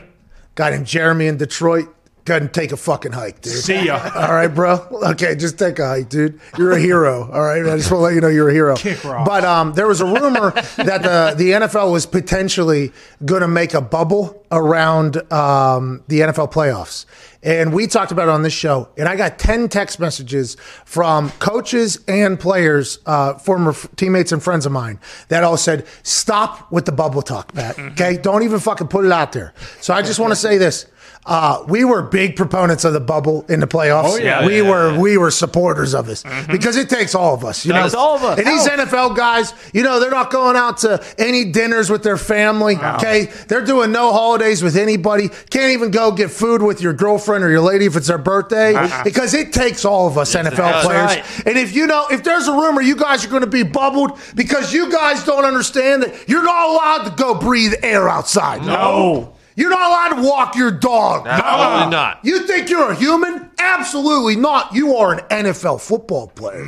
Guy named Jeremy in Detroit. Go ahead and take a fucking hike, dude. See ya. All right, bro. Okay, just take a hike, dude. You're a hero. All right, I just want to let you know you're a hero. Kick. But um, there was a rumor that the the NFL was potentially going to make a bubble around um, the NFL playoffs. And we talked about it on this show, and I got 10 text messages from coaches and players, uh, former f- teammates and friends of mine, that all said, Stop with the bubble talk, Pat. Okay? Don't even fucking put it out there. So I just want to say this. Uh, we were big proponents of the bubble in the playoffs. Oh, yeah. we Yeah, were yeah. we were supporters of this because it takes all of us. You Takes know, all of us. And these NFL guys, you know, they're not going out to any dinners with their family. Okay, they're doing no holidays with anybody. Can't even go get food with your girlfriend or your lady if it's their birthday because it takes all of us NFL players. Right. And if you know, if there's a rumor you guys are going to be bubbled because you guys don't understand that you're not allowed to go breathe air outside. No. You're not allowed to walk your dog. Absolutely not. You think you're a human? Absolutely not. You are an NFL football player.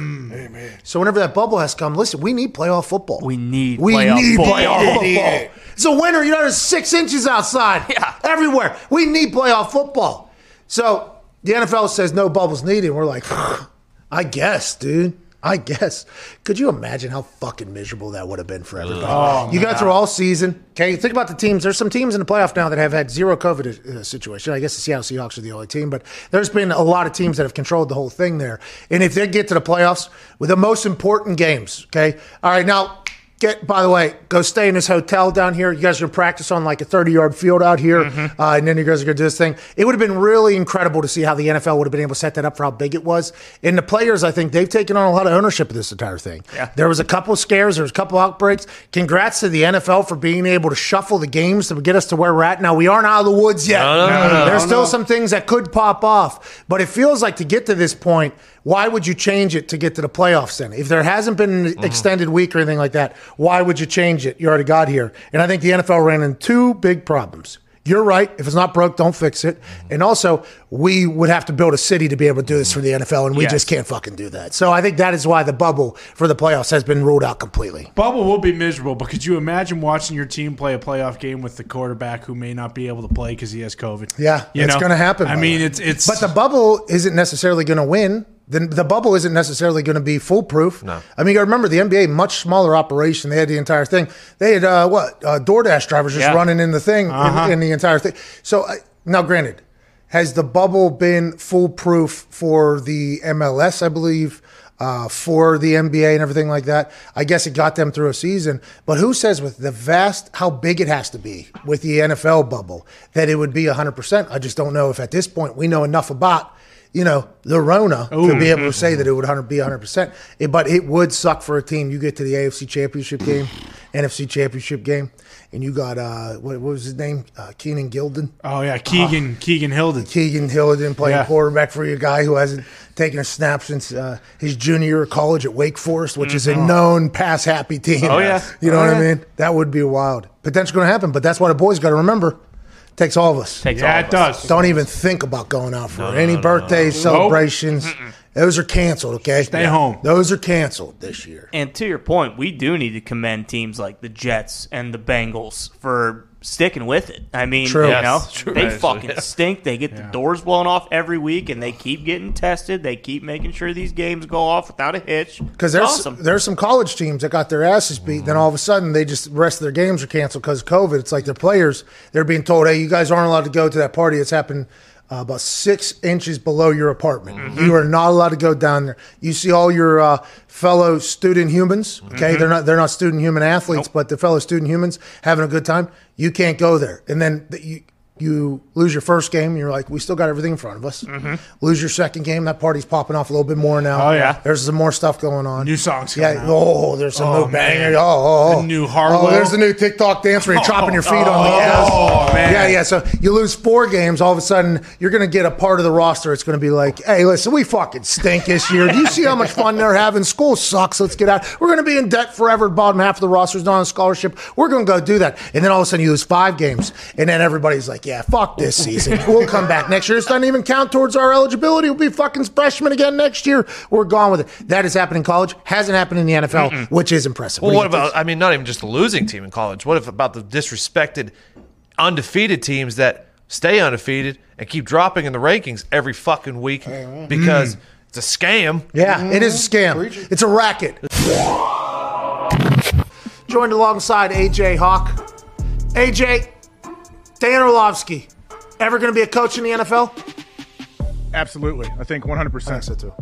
So whenever that bubble has come, listen, we need playoff football. We need we playoff need football. playoff Need football. It's a winter. You know, there's six inches outside. Yeah. Everywhere. We need playoff football. So the NFL says no bubbles needed. We're like, I guess, dude. I guess. Could you imagine how fucking miserable that would have been for everybody? Oh, you go through all season. Okay, think about the teams. There's some teams in the playoff now that have had zero COVID uh, situation. I guess the Seattle Seahawks are the only team, but there's been a lot of teams that have controlled the whole thing there. And if they get to the playoffs with the most important games, okay. All right, now get. By the way, go stay in this hotel down here. You guys are gonna practice on like a 30 yard field out here, uh, and then you guys are gonna do this thing. It would have been really incredible to see how the NFL would have been able to set that up for how big it was. And the players, I think, they've taken on a lot of ownership of this entire thing. Yeah. There was a couple scares. There was a couple outbreaks. Congrats to the NFL for being able to shuffle the games to get us to where we're at. Now we aren't out of the woods yet. No, no, no, There's still some things that could pop off, but it feels like to get to this point, why would you change it to get to the playoffs then? If there hasn't been an mm-hmm. extended week or anything like that, why would you change it? You already got here. And I think the NFL ran into two big problems. You're right. If it's not broke, don't fix it. Mm-hmm. And also, we would have to build a city to be able to do this for the NFL, and we Yes. just can't fucking do that. So I think that is why the bubble for the playoffs has been ruled out completely. Bubble will be miserable, but could you imagine watching your team play a playoff game with the quarterback who may not be able to play because he has COVID? Yeah, You it's know? going to happen. I by mean, the way. it's it's. but the bubble isn't necessarily going to win. The, the bubble isn't necessarily going to be foolproof. No. I mean, you remember the NBA, much smaller operation. They had the entire thing. They had uh, what uh, DoorDash drivers just Yeah. running in the thing in- Uh-huh. in, the entire thing. So uh, now, granted, has the bubble been foolproof for the MLS? I believe. Uh, for the NBA and everything like that, I guess it got them through a season. But who says with the vast, how big it has to be with the NFL bubble that it would be 100%? I just don't know if at this point we know enough about you know, the Rona to be able to say that it would 100, be 100%. It- but it would suck for a team. You get to the AFC Championship game, NFC Championship game, and you got, uh, what, what was his name? Uh, Keenan Gilden. oh yeah, Keegan Keegan Hilden. Keegan Hilden playing Yeah. quarterback for you, guy who hasn't taken a snap since uh, his junior year of college at Wake Forest, which is a known pass happy team. Oh, yeah. You know Oh, what I mean? That would be wild. Potentially going to happen, but that's why the boys got to remember. Takes all of us. Takes Yeah, all it of us. does. Don't even think about going out for any birthdays, celebrations. Those are canceled, okay? Stay home. Those are canceled this year. And to your point, we do need to commend teams like the Jets and the Bengals for sticking with it. I mean, True. you Yes, know, true, they actually, fucking yeah. stink. They get the doors blown off every week, and they keep getting tested. They keep making sure these games go off without a hitch. Because there's awesome. there's some college teams that got their asses beat, then all of a sudden they just the rest of their games are canceled because of COVID. It's like their players they're being told, "Hey, you guys aren't allowed to go to that party. It's happened uh, about six inches below your apartment. Mm-hmm. You are not allowed to go down there. You see all your uh, fellow student humans. Okay, Mm-hmm. they're not they're not student human athletes, but the fellow student humans having a good time. You can't go there, and then the, you. You lose your first game, you're like, we still got everything in front of us. Lose your second game, that party's popping off a little bit more now. Mm-hmm. Oh, yeah. there's some more stuff going on. New songs coming Yeah. Oh, there's some Oh, new banger. Oh, oh, oh. The new Oh, there's the new TikTok dance where you're chopping your feet on the Oh, gas. man. Yeah, yeah. So you lose four games, all of a sudden you're going to get a part of the roster. It's going to be like, hey, listen, we fucking stink this year. Do you see how much fun they're having? School sucks. Let's get out. We're going to be in debt forever. Bottom half of the roster's not on scholarship. We're going to go do that. And then all of a sudden you lose five games, and then everybody's like, yeah, fuck this season. We'll come back next year. This doesn't even count towards our eligibility. We'll be fucking freshmen again next year. We're gone with it. That has happened in college. Hasn't happened in the NFL, which is impressive. Well, what think? about? I mean, not even just the losing team in college. What if about the disrespected, undefeated teams that stay undefeated and keep dropping in the rankings every fucking week mm. because mm. it's a scam? Yeah, it is a mm-hmm. scam. It's a racket. Joined alongside AJ Hawk. AJ, Dan Orlovsky, ever going to be a coach in the NFL? Absolutely. I think 100%. so too.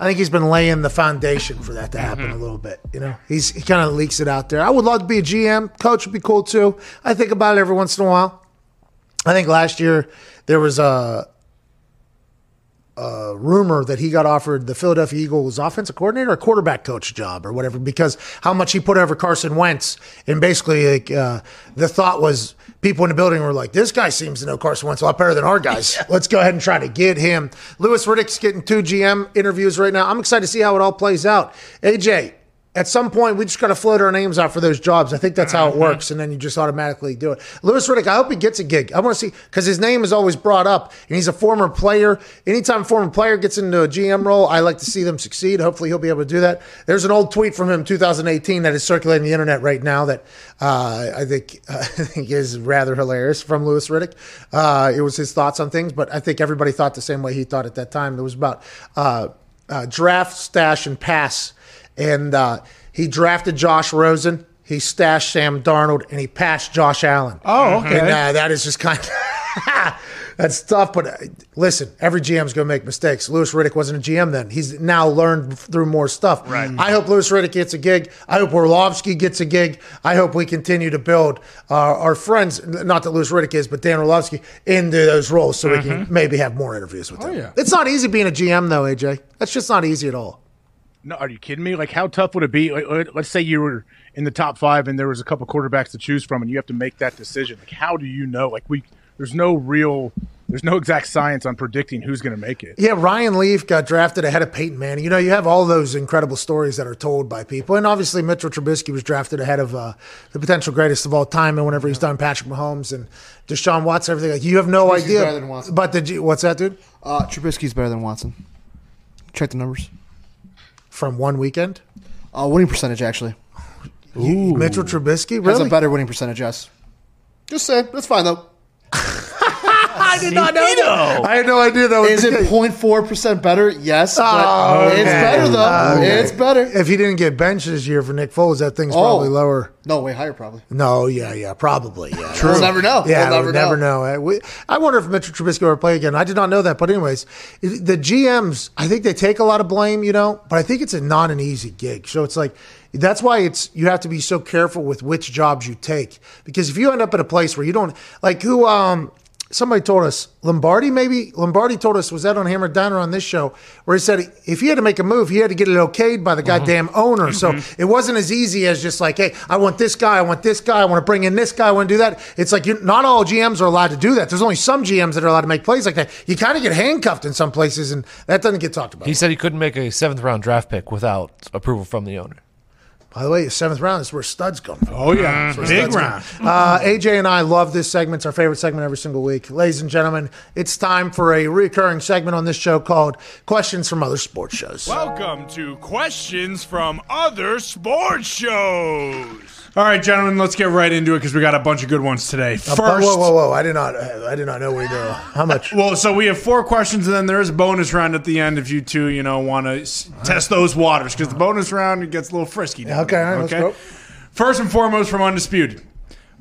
I think he's been laying the foundation for that to happen mm-hmm. a little bit. You know, he's he kind of leaks it out there. I would love to be a GM. Coach would be cool too. I think about it every once in a while. I think last year there was a, a rumor that he got offered the Philadelphia Eagles offensive coordinator or quarterback coach job or whatever because how much he put over Carson Wentz. And basically, like, uh, the thought was people in the building were like, this guy seems to know Carson Wentz a lot better than our guys. Let's go ahead and try to get him. Louis Riddick's getting two GM interviews right now. I'm excited to see how it all plays out. AJ, at some point, we just got to float our names out for those jobs. I think that's how it works, and then you just automatically do it. Louis Riddick, I hope he gets a gig. I want to see because his name is always brought up, and he's a former player. Anytime a former player gets into a GM role, I like to see them succeed. Hopefully, he'll be able to do that. There's an old tweet from him, 2018, that is circulating the internet right now that uh, I think I think is rather hilarious from Louis Riddick. Uh, it was his thoughts on things, but I think everybody thought the same way he thought at that time. It was about uh, uh, draft, stash, and pass and uh, he drafted Josh Rosen. He stashed Sam Darnold, and he passed Josh Allen. Oh, okay. And uh, that is just kind of that's tough. But uh, listen, every GM's going to make mistakes. Louis Riddick wasn't a GM then. He's now learned through more stuff. Right. I hope Louis Riddick gets a gig. I hope Orlovsky gets a gig. I hope we continue to build uh, our friends. Not that Louis Riddick is, but Dan Orlovsky into those roles, so we can maybe have more interviews with them. yeah. It's not easy being a GM though, AJ. That's just not easy at all. No, are you kidding me? Like, how tough would it be? Like, let- let's say you were in the top five and there was a couple quarterbacks to choose from, and you have to make that decision. Like, how do you know? Like, we there's no real there's no exact science on predicting who's going to make it. Yeah, Ryan Leaf got drafted ahead of Peyton Manning. You know, you have all those incredible stories that are told by people, and obviously Mitchell Trubisky was drafted ahead of uh, the potential greatest of all time. And whenever he's done, Patrick Mahomes and Deshaun Watson, everything like you have no Trubisky's idea. better than Watson. But did you? What's that, dude? Uh, Trubisky's better than Watson. Check the numbers. From one weekend, Uh, winning percentage actually You- Mitchell Trubisky has a better winning percentage. Yes. Just say that's fine though. I did not know that. I had no idea that was Is it case. 0.4 percent better? Yes, but Oh, it's better though. Okay. It's better. If he didn't get benched this year for Nick Foles, that thing's Oh. probably lower. No, way higher probably. No, yeah, yeah, probably, yeah. We'll never know. Yeah, we'll we'll never, never know. know. Uh, we- I wonder if Mitchell Trubisky will ever play again. I did not know that, but anyways, the GMs, I think they take a lot of blame, you know, but I think it's a not an easy gig. So it's like that's why it's you have to be so careful with which jobs you take because if you end up at a place where you don't like who um somebody told us Lombardi maybe? Lombardi told us was that on Hammer Downer on this show where he said if he had to make a move he had to get it okayed by the mm-hmm. goddamn owner. So mm-hmm. it wasn't as easy as just like hey I want this guy I want this guy I want to bring in this guy I want to do that. It's like you not all GMs are allowed to do that. There's only some GMs that are allowed to make plays like that. You kind of get handcuffed in some places and that doesn't get talked about. He said he couldn't make a seventh round draft pick without approval from the owner. By the way seventh round is where studs come from Oh yeah, That's where big round. Uh, AJ and I love this segment. It's our favorite segment every single week. Ladies and gentlemen, it's time for a recurring segment on this show called Questions from Other Sports Shows. Welcome to questions from other sports shows. All right, gentlemen, let's get right into it because we got a bunch of good ones today. Uh, First, whoa, whoa, whoa! I did not, I did not know we knew how much. Well, so we have four questions, and then there is a bonus round at the end if you two, you know, want to s- test those waters because the bonus round it gets a little frisky. down Okay, all there, right, let's go. First and foremost, from Undisputed.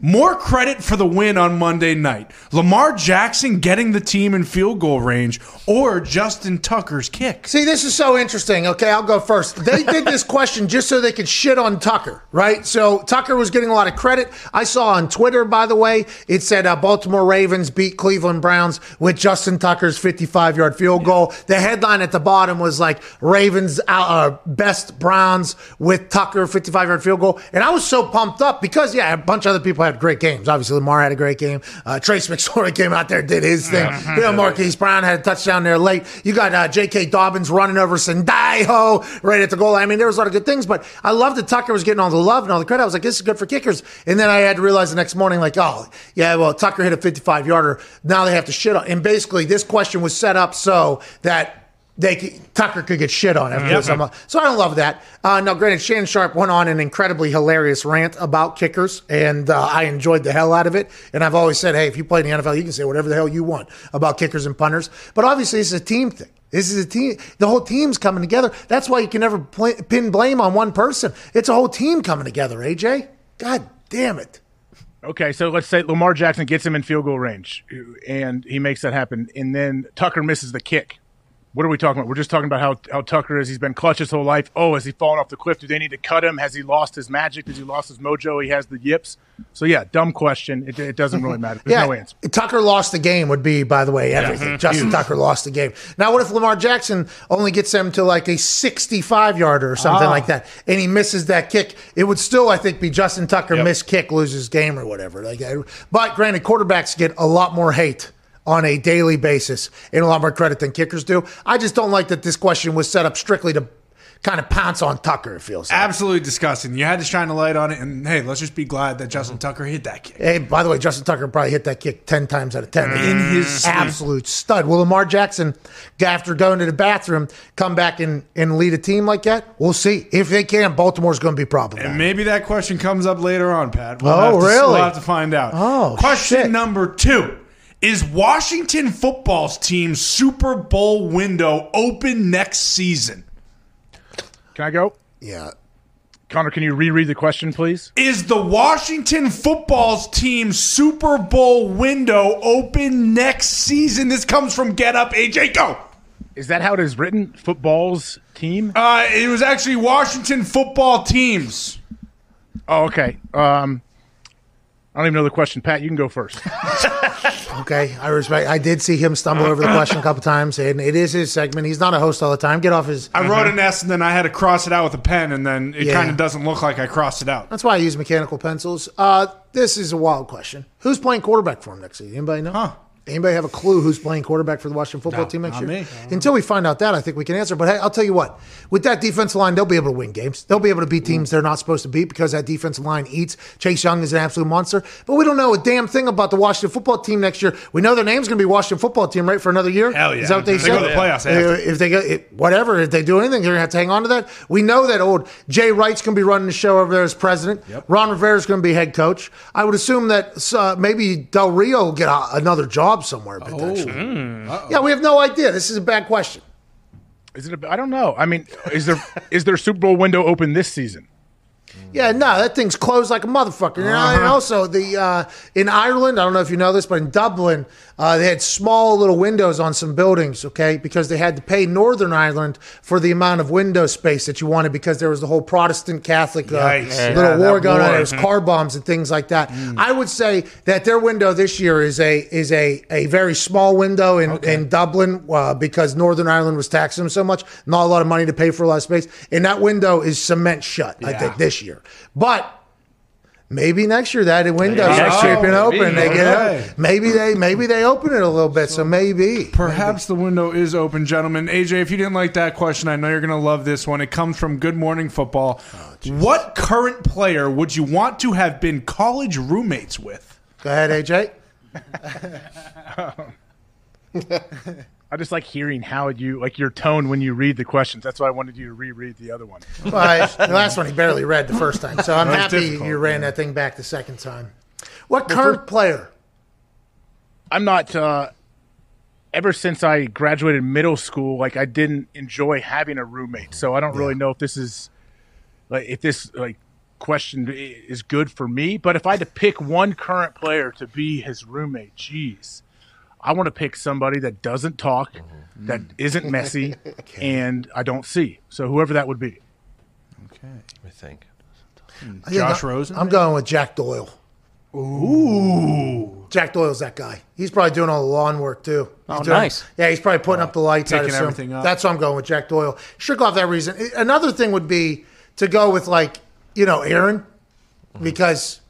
More credit for the win on Monday night. Lamar Jackson getting the team in field goal range or Justin Tucker's kick. See, this is so interesting. Okay, I'll go first. They did this question just so they could shit on Tucker, right? So Tucker was getting a lot of credit. I saw on Twitter, by the way, it said uh, Baltimore Ravens beat Cleveland Browns with Justin Tucker's 55 yard field goal. The headline at the bottom was like Ravens uh, uh, best Browns with Tucker 55 yard field goal. And I was so pumped up because, yeah, a bunch of other people had great games. Obviously, Lamar had a great game. Uh, Trace McSorley came out there, did his thing. You know, Marquise Brown had a touchdown there late. You got uh, J.K. Dobbins running over Sandaiho right at the goal. line. I mean, there was a lot of good things, but I loved that Tucker was getting all the love and all the credit. I was like, this is good for kickers. And then I had to realize the next morning, like, oh, yeah, well, Tucker hit a 55 yarder. Now they have to shit on. And basically, this question was set up so that they could, Tucker could get shit on after Yep. this. So I don't love that. Uh, now, granted, Shannon Sharpe went on an incredibly hilarious rant about kickers, and uh, I enjoyed the hell out of it. And I've always said, hey, if you play in the NFL, you can say whatever the hell you want about kickers and punters. But obviously, this is a team thing. This is a team. The whole team's coming together. That's why you can never pl- pin blame on one person. It's a whole team coming together. AJ, God damn it. Okay, so let's say Lamar Jackson gets him in field goal range, and he makes that happen, and then Tucker misses the kick. What are we talking about? We're just talking about how, how Tucker is. He's been clutch his whole life. Oh, has he fallen off the cliff? Do they need to cut him? Has he lost his magic? Has he lost his mojo? He has the yips. So yeah, dumb question. It, it doesn't really matter. There's yeah, no answer. Tucker lost the game would be, by the way, everything. Justin Tucker lost the game. Now, what if Lamar Jackson only gets him to like a 65 yarder or something Ah. like that, and he misses that kick? It would still, I think, be Justin Tucker miss kick, loses game or whatever. Like, but granted, quarterbacks get a lot more hate on a daily basis in a lot more credit than kickers do. I just don't like that this question was set up strictly to kind of pounce on Tucker. It feels like. Absolutely disgusting. You had to shine a light on it, and hey, let's just be glad that Justin mm-hmm. Tucker hit that kick. Hey, by the way, Justin Tucker probably hit that kick 10 times out of 10. In his sleep. absolute stud. Will Lamar Jackson, after going to the bathroom, come back and, and lead a team like that? We'll see. If they can, Baltimore's going to be problematic. And maybe that question comes up later on, Pat. We'll Oh, to, really? We'll have to find out. Oh, question shit. number two. Is Washington football's team Super Bowl window open next season? Can I go? yeah. Connor, can you reread the question, please? Is the Washington football's team Super Bowl window open next season? This comes from Get Up AJ Go. Is that how it is written? Football's team? Uh, it was actually Washington football teams. Oh, okay. Um, I don't even know the question. Pat, you can go first. Okay. I respect. I did see him stumble over the question a couple times, and it is his segment. He's not a host all the time. Get off his. I wrote an S and then I had to cross it out with a pen, and then it Yeah. kind of doesn't look like I crossed it out. That's why I use mechanical pencils. Uh, this is a wild question. Who's playing quarterback for him next season? Anybody know? Huh. Anybody have a clue who's playing quarterback for the Washington football No, team next year? me. Until we find out that, I think we can answer. But hey, I'll tell you what: with that defensive line, they'll be able to win games. They'll be able to beat teams they're not supposed to beat because that defensive line eats. Chase Young is an absolute monster. But we don't know a damn thing about the Washington football team next year. We know their name's going to be Washington football team, right, for another year. Hell yeah. Is that what they, They said? go to the playoffs. Uh, If they go, it, whatever, if they do anything, they're going to have to hang on to that. We know that old Jay Wright's going to be running the show over there as president. Ron Rivera's going to be head coach. I would assume that uh, maybe Del Rio will get a, another job somewhere oh. potentially. Mm. Yeah, we have no idea. This is a bad question. Is it? A, I don't know. I mean, is there is their Super Bowl window open this season? Yeah, no, that thing's closed like a motherfucker. You know, Uh-huh. And also, the uh, in Ireland, I don't know if you know this, but in Dublin, uh, they had small little windows on some buildings, okay, because they had to pay Northern Ireland for the amount of window space that you wanted because there was the whole Protestant Catholic uh, Yikes. little Yeah, war that going on. There was car bombs and things like that. I would say that their window this year is a is a, a very small window in, in Dublin uh, because Northern Ireland was taxing them so much, not a lot of money to pay for a lot of space, and that window is cement shut. I think this year, but. Maybe next year that window Yeah. starts Oh, creeping open. maybe. They get Okay. Maybe they maybe they open it a little bit. So maybe Perhaps the window is open, gentlemen. AJ, if you didn't like that question, I know you're going to love this one. It comes from Good Morning Football. Oh, what current player would you want to have been college roommates with? Go ahead, AJ. I just like hearing how you like your tone when you read the questions. That's why I wanted you to reread the other one. Well, I- the last one he barely read the first time, so I'm That was happy difficult, you ran that thing back the second time. What The current first- player? I'm not. uh Ever since I graduated middle school, like I didn't enjoy having a roommate, so I don't really know if this is like if this like question is good for me. But if I had to pick one current player to be his roommate, geez, I want to pick somebody that doesn't talk, mm-hmm. that mm-hmm. isn't messy, and I don't see. So whoever that would be. Okay. I think. Hmm. I think Josh I- Rosen? I'm going with Jack Doyle. Ooh. Jack Doyle's that guy. He's probably doing all the lawn work too. Oh, doing- nice. Yeah, he's probably putting up the lights. Taking everything up. That's what I'm going with Jack Doyle. Shook off that reason. Another thing would be to go with like you know Aaron, mm-hmm. because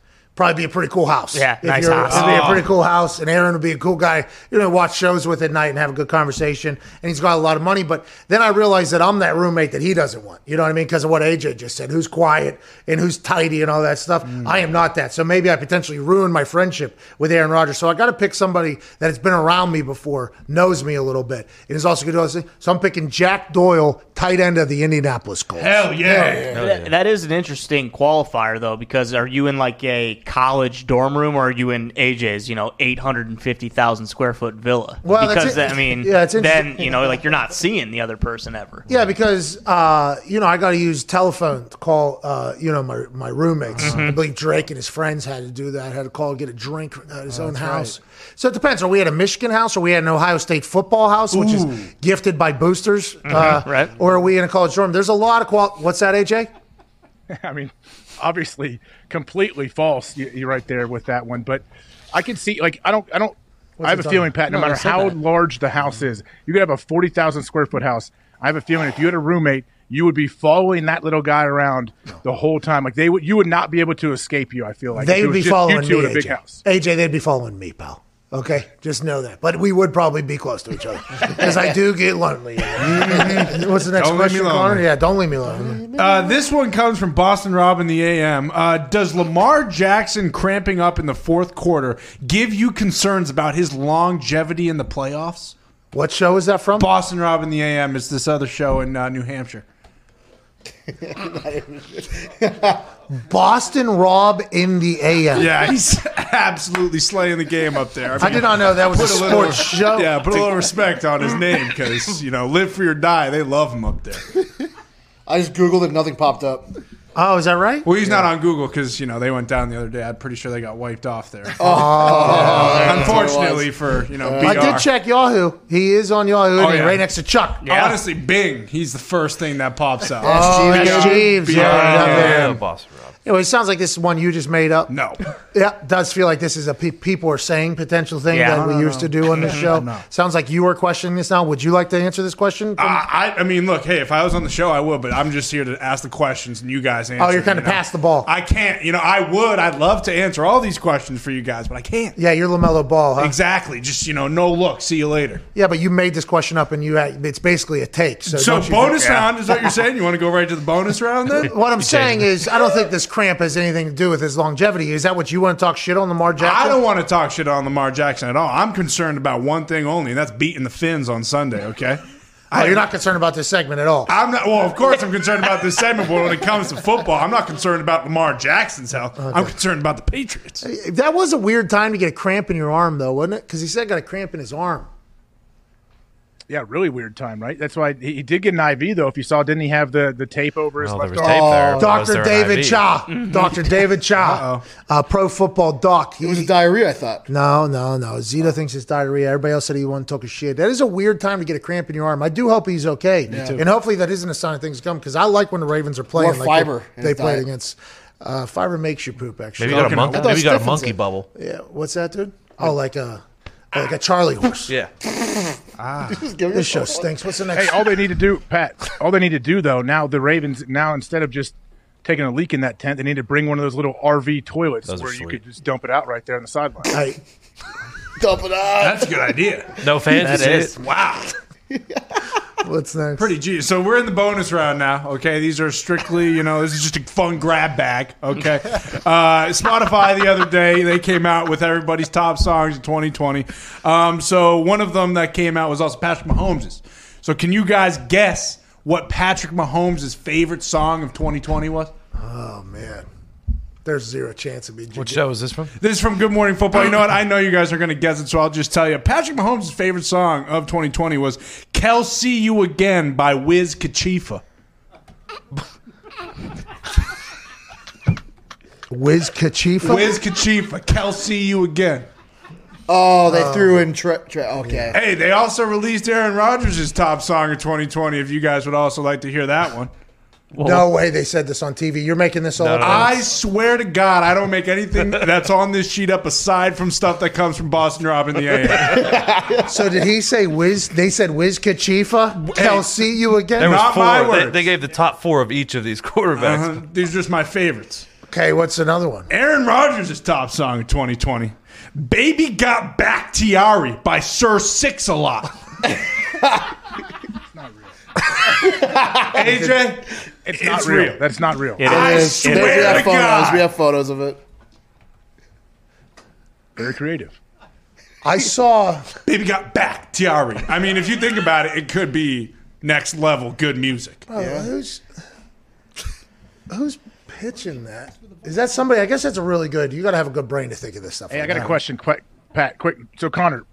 probably be a pretty cool house. Yeah, If nice house. It'd be a Oh. pretty cool house, and Aaron would be a cool guy. You know, watch shows with at night and have a good conversation. And he's got a lot of money. But then I realized that I'm that roommate that he doesn't want. You know what I mean? Because of what AJ just said, who's quiet and who's tidy and all that stuff. I am not that. So maybe I potentially ruined my friendship with Aaron Rodgers. So I got to pick somebody that has been around me before, knows me a little bit, and is also good. to listen. So I'm picking Jack Doyle, tight end of the Indianapolis Colts. Hell yeah. That- that is an interesting qualifier, though, because are you in like a college dorm room or are you in AJ's, you know, 850,000 square foot villa? Well, that's because, it. I mean, Yeah, it's then, you know, like you're not seeing the other person ever. Yeah, because uh, you know I got to use telephone to call uh, you know my my roommates. Mm-hmm. I believe Drake and his friends had to do that. Had to call get a drink at his own that's house. So it depends. Are we at a Michigan house, or we at an Ohio State football house, which is gifted by boosters, uh, right. Or are we in a college dorm? There's a lot of qual. What's that, AJ? I mean, obviously, completely false. You, you're right there with that one, but I can see like I don't I don't. I have a feeling? Pat. No, No, matter how that. large the house is, you could have a forty thousand square foot house. I have a feeling if you had a roommate, you would be following that little guy around the whole time. Like they would, you would not be able to escape you. I feel like they would be following you two me. in a big AJ. house. AJ, they'd be following me, pal. Okay, just know that. But we would probably be close to each other because I do get lonely. What's the next Don't leave me question, Connor? Yeah, don't leave me alone. Uh, this one comes from Boston Rob in the AM. Uh, does Lamar Jackson cramping up in the fourth quarter give you concerns about his longevity in the playoffs? What show is that from? Boston Rob in the AM is this other show in uh, New Hampshire. Boston Rob in the AM. Yeah, he's absolutely slaying the game up there. I did not know that was a put little- sports show. Yeah, put a little respect on his name because you know, live for your die. They love him up there. I just googled it, nothing popped up. Oh, is that right? Well, he's not on Google because you know they went down the other day. I'm pretty sure they got wiped off there. Oh, Unfortunately for you know, BR. I did check Yahoo. He is on Yahoo, Oh, and yeah. right next to Chuck. Honestly, Bing. He's the first thing that pops up. Oh, Jeeves. that's Jeeves. Yeah, Yeah, yeah, yeah, yeah. Yeah, boss Rob. Anyway, it sounds like this is one you just made up. No. Yeah, does feel like this is a pe- people are saying potential thing Yeah. that No, we no, used no. to do on this show. No. Sounds like you are questioning this now. Would you like to answer this question? from- I, I, I mean, look, hey, if I was on the show, I would, but I'm just here to ask the questions and you guys answer. oh, you're kind you of know? past the ball. I can't. You know, I would. I'd love to answer all these questions for you guys, but I can't. yeah, you're Lamelo Ball, huh? Exactly. Just you know, no look. See you later. Yeah, but you made this question up, and you had, it's basically a take. So, So bonus think- round is what you're saying? You want to go right to the bonus round then? What I'm saying is, I don't think this cramp has anything to do with his longevity. Is that what you want to talk shit on Lamar Jackson? I don't want to talk shit on Lamar Jackson at all. I'm concerned about one thing only, and that's beating the Fins on Sunday. Okay. Oh, you're not concerned about this segment at all. I'm not. Well, of course, I'm concerned about this segment, but when it comes to football, I'm not concerned about Lamar Jackson's health. I'm concerned about the Patriots. That was a weird time to get a cramp in your arm, though, wasn't it? Because he said got a cramp in his arm. Yeah, really weird time, right? That's why he, he did get an IV though. If you saw, didn't he have the, the tape over his Oh, there left was arm? tape there. Dr. David Chao. Dr. David Chao. Uh, pro football doc. It was a diarrhea, I thought. No, no, no. Zito thinks it's diarrhea. Everybody else said he wasn't a shit. That is a weird time to get a cramp in your arm. I do hope he's okay. And hopefully that isn't a sign of things to come because I like when the Ravens are playing. More like fiber They, they his played against. Uh, fiber makes you poop, actually. Maybe you got a monkey. Maybe you got a monkey it. bubble. Yeah. What's that, dude? Oh, like a. Like a Charlie horse. Yeah. Ah. This show stinks. What's the next? Hey, all they need to do, Pat, all they need to do though, now the Ravens, now instead of just taking a leak in that tent, they need to bring one of those little RV toilets Those are where you sweet. could just dump it out right there on the sideline. Hey, Dump it out. That's a good idea. No fans. That you see is. it? Wow. what's next? Pretty G. So we're in the bonus round now. Okay, these are strictly, you know, this is just a fun grab bag. Okay, uh, Spotify the other day they came out with everybody's top songs of 2020. Um, so one of them that came out was also Patrick Mahomes's. So can you guys guess what Patrick Mahomes' favorite song of 2020 was? Oh man, there's zero chance of me. What show is this from? This is from Good Morning Football. You know what? I know you guys are going to guess it, so I'll just tell you. Patrick Mahomes' favorite song of 2020 was "Kel See You Again" by Wiz Khalifa. Wiz Khalifa. Wiz Khalifa, "Kel See You Again." Oh, they oh. threw in. Tre- tre- okay. Hey, they also released Aaron Rodgers' top song of 2020. If you guys would also like to hear that one, No way they said this on TV. You're making this all No, up. no, no. I swear to God, I don't make anything that's on this sheet up aside from stuff that comes from Boston Rob in the AM. So did he say Wiz? They said Wiz Khalifa. I'll see you again. There was Not four. my They, they gave the top four of each of these quarterbacks. Uh-huh. These are just my favorites. Okay, what's another one? Aaron Rodgers' top song of 2020. Baby Got Back Tiari by Sir Six a Lot. AJ, It's not It's real. real. That's not real. It I is. We swear have to photos. God. We have photos of it. Very creative. I saw. Baby Got Back Tiari. I mean, if you think about it, it could be next level good music. Oh, Who's who's pitching that? Is that somebody? I guess that's a really good. You got to have a good brain to think of this stuff. Hey, I like got a question, quick, Pat. Quick. So, Connor,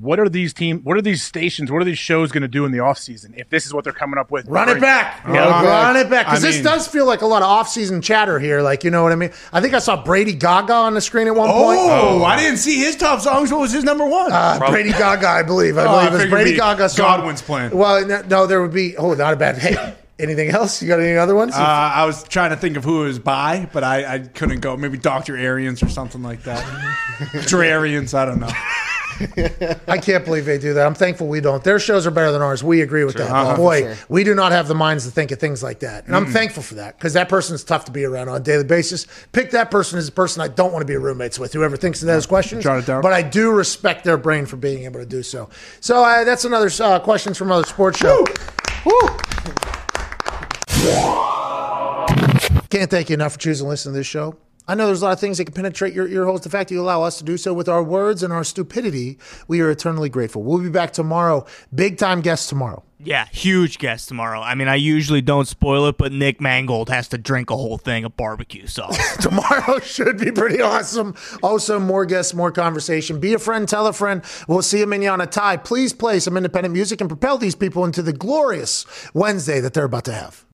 what are these team? What are these stations? What are these shows going to do in the off season if this is what they're coming up with? Run it back. Yeah. run it back. Because this mean- does feel like a lot of off-season chatter here. Like, you know what I mean? I think I saw Brady Gaga on the screen at one point. Oh, I didn't see his top songs. What was his number one? Uh, Brady Gaga, I believe. I Oh, I believe it was Brady it'd Gaga. song. Godwin's playing. Well, no, no, there would be. Oh, not a bad. Hey, anything else? You got any other ones? Uh, I was trying to think of who it was by, but I, I couldn't go. Maybe Dr. Arians or something like that. Drarians, I don't know. I can't believe they do that. I'm thankful we don't. Their shows are better than ours. We agree with that. Uh-huh. Boy, sure. we do not have the minds to think of things like that. And I'm thankful for that because that person is tough to be around on a daily basis. Pick that person as a person I don't want to be roommates with, whoever thinks of those questions. Jot it down. But I do respect their brain for being able to do so. So uh, that's another uh, questions from another sports show. Woo! Can't thank you enough for choosing to listen to this show. I know there's a lot of things that can penetrate your ear holes. The fact that you allow us to do so with our words and our stupidity, we are eternally grateful. We'll be back tomorrow. Big time guest tomorrow. Yeah, huge guest tomorrow. I mean, I usually don't spoil it, but Nick Mangold has to drink a whole thing of barbecue sauce. Tomorrow should be pretty awesome. Also, more guests, more conversation. Be a friend, tell a friend. We'll see you, Mignana Tie. Please play some independent music and propel these people into the glorious Wednesday that they're about to have.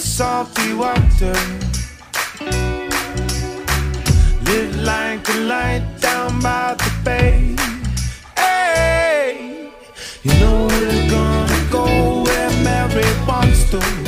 salty water. Live like a light down by the bay. Hey, you know we're gonna go where Mary wants to.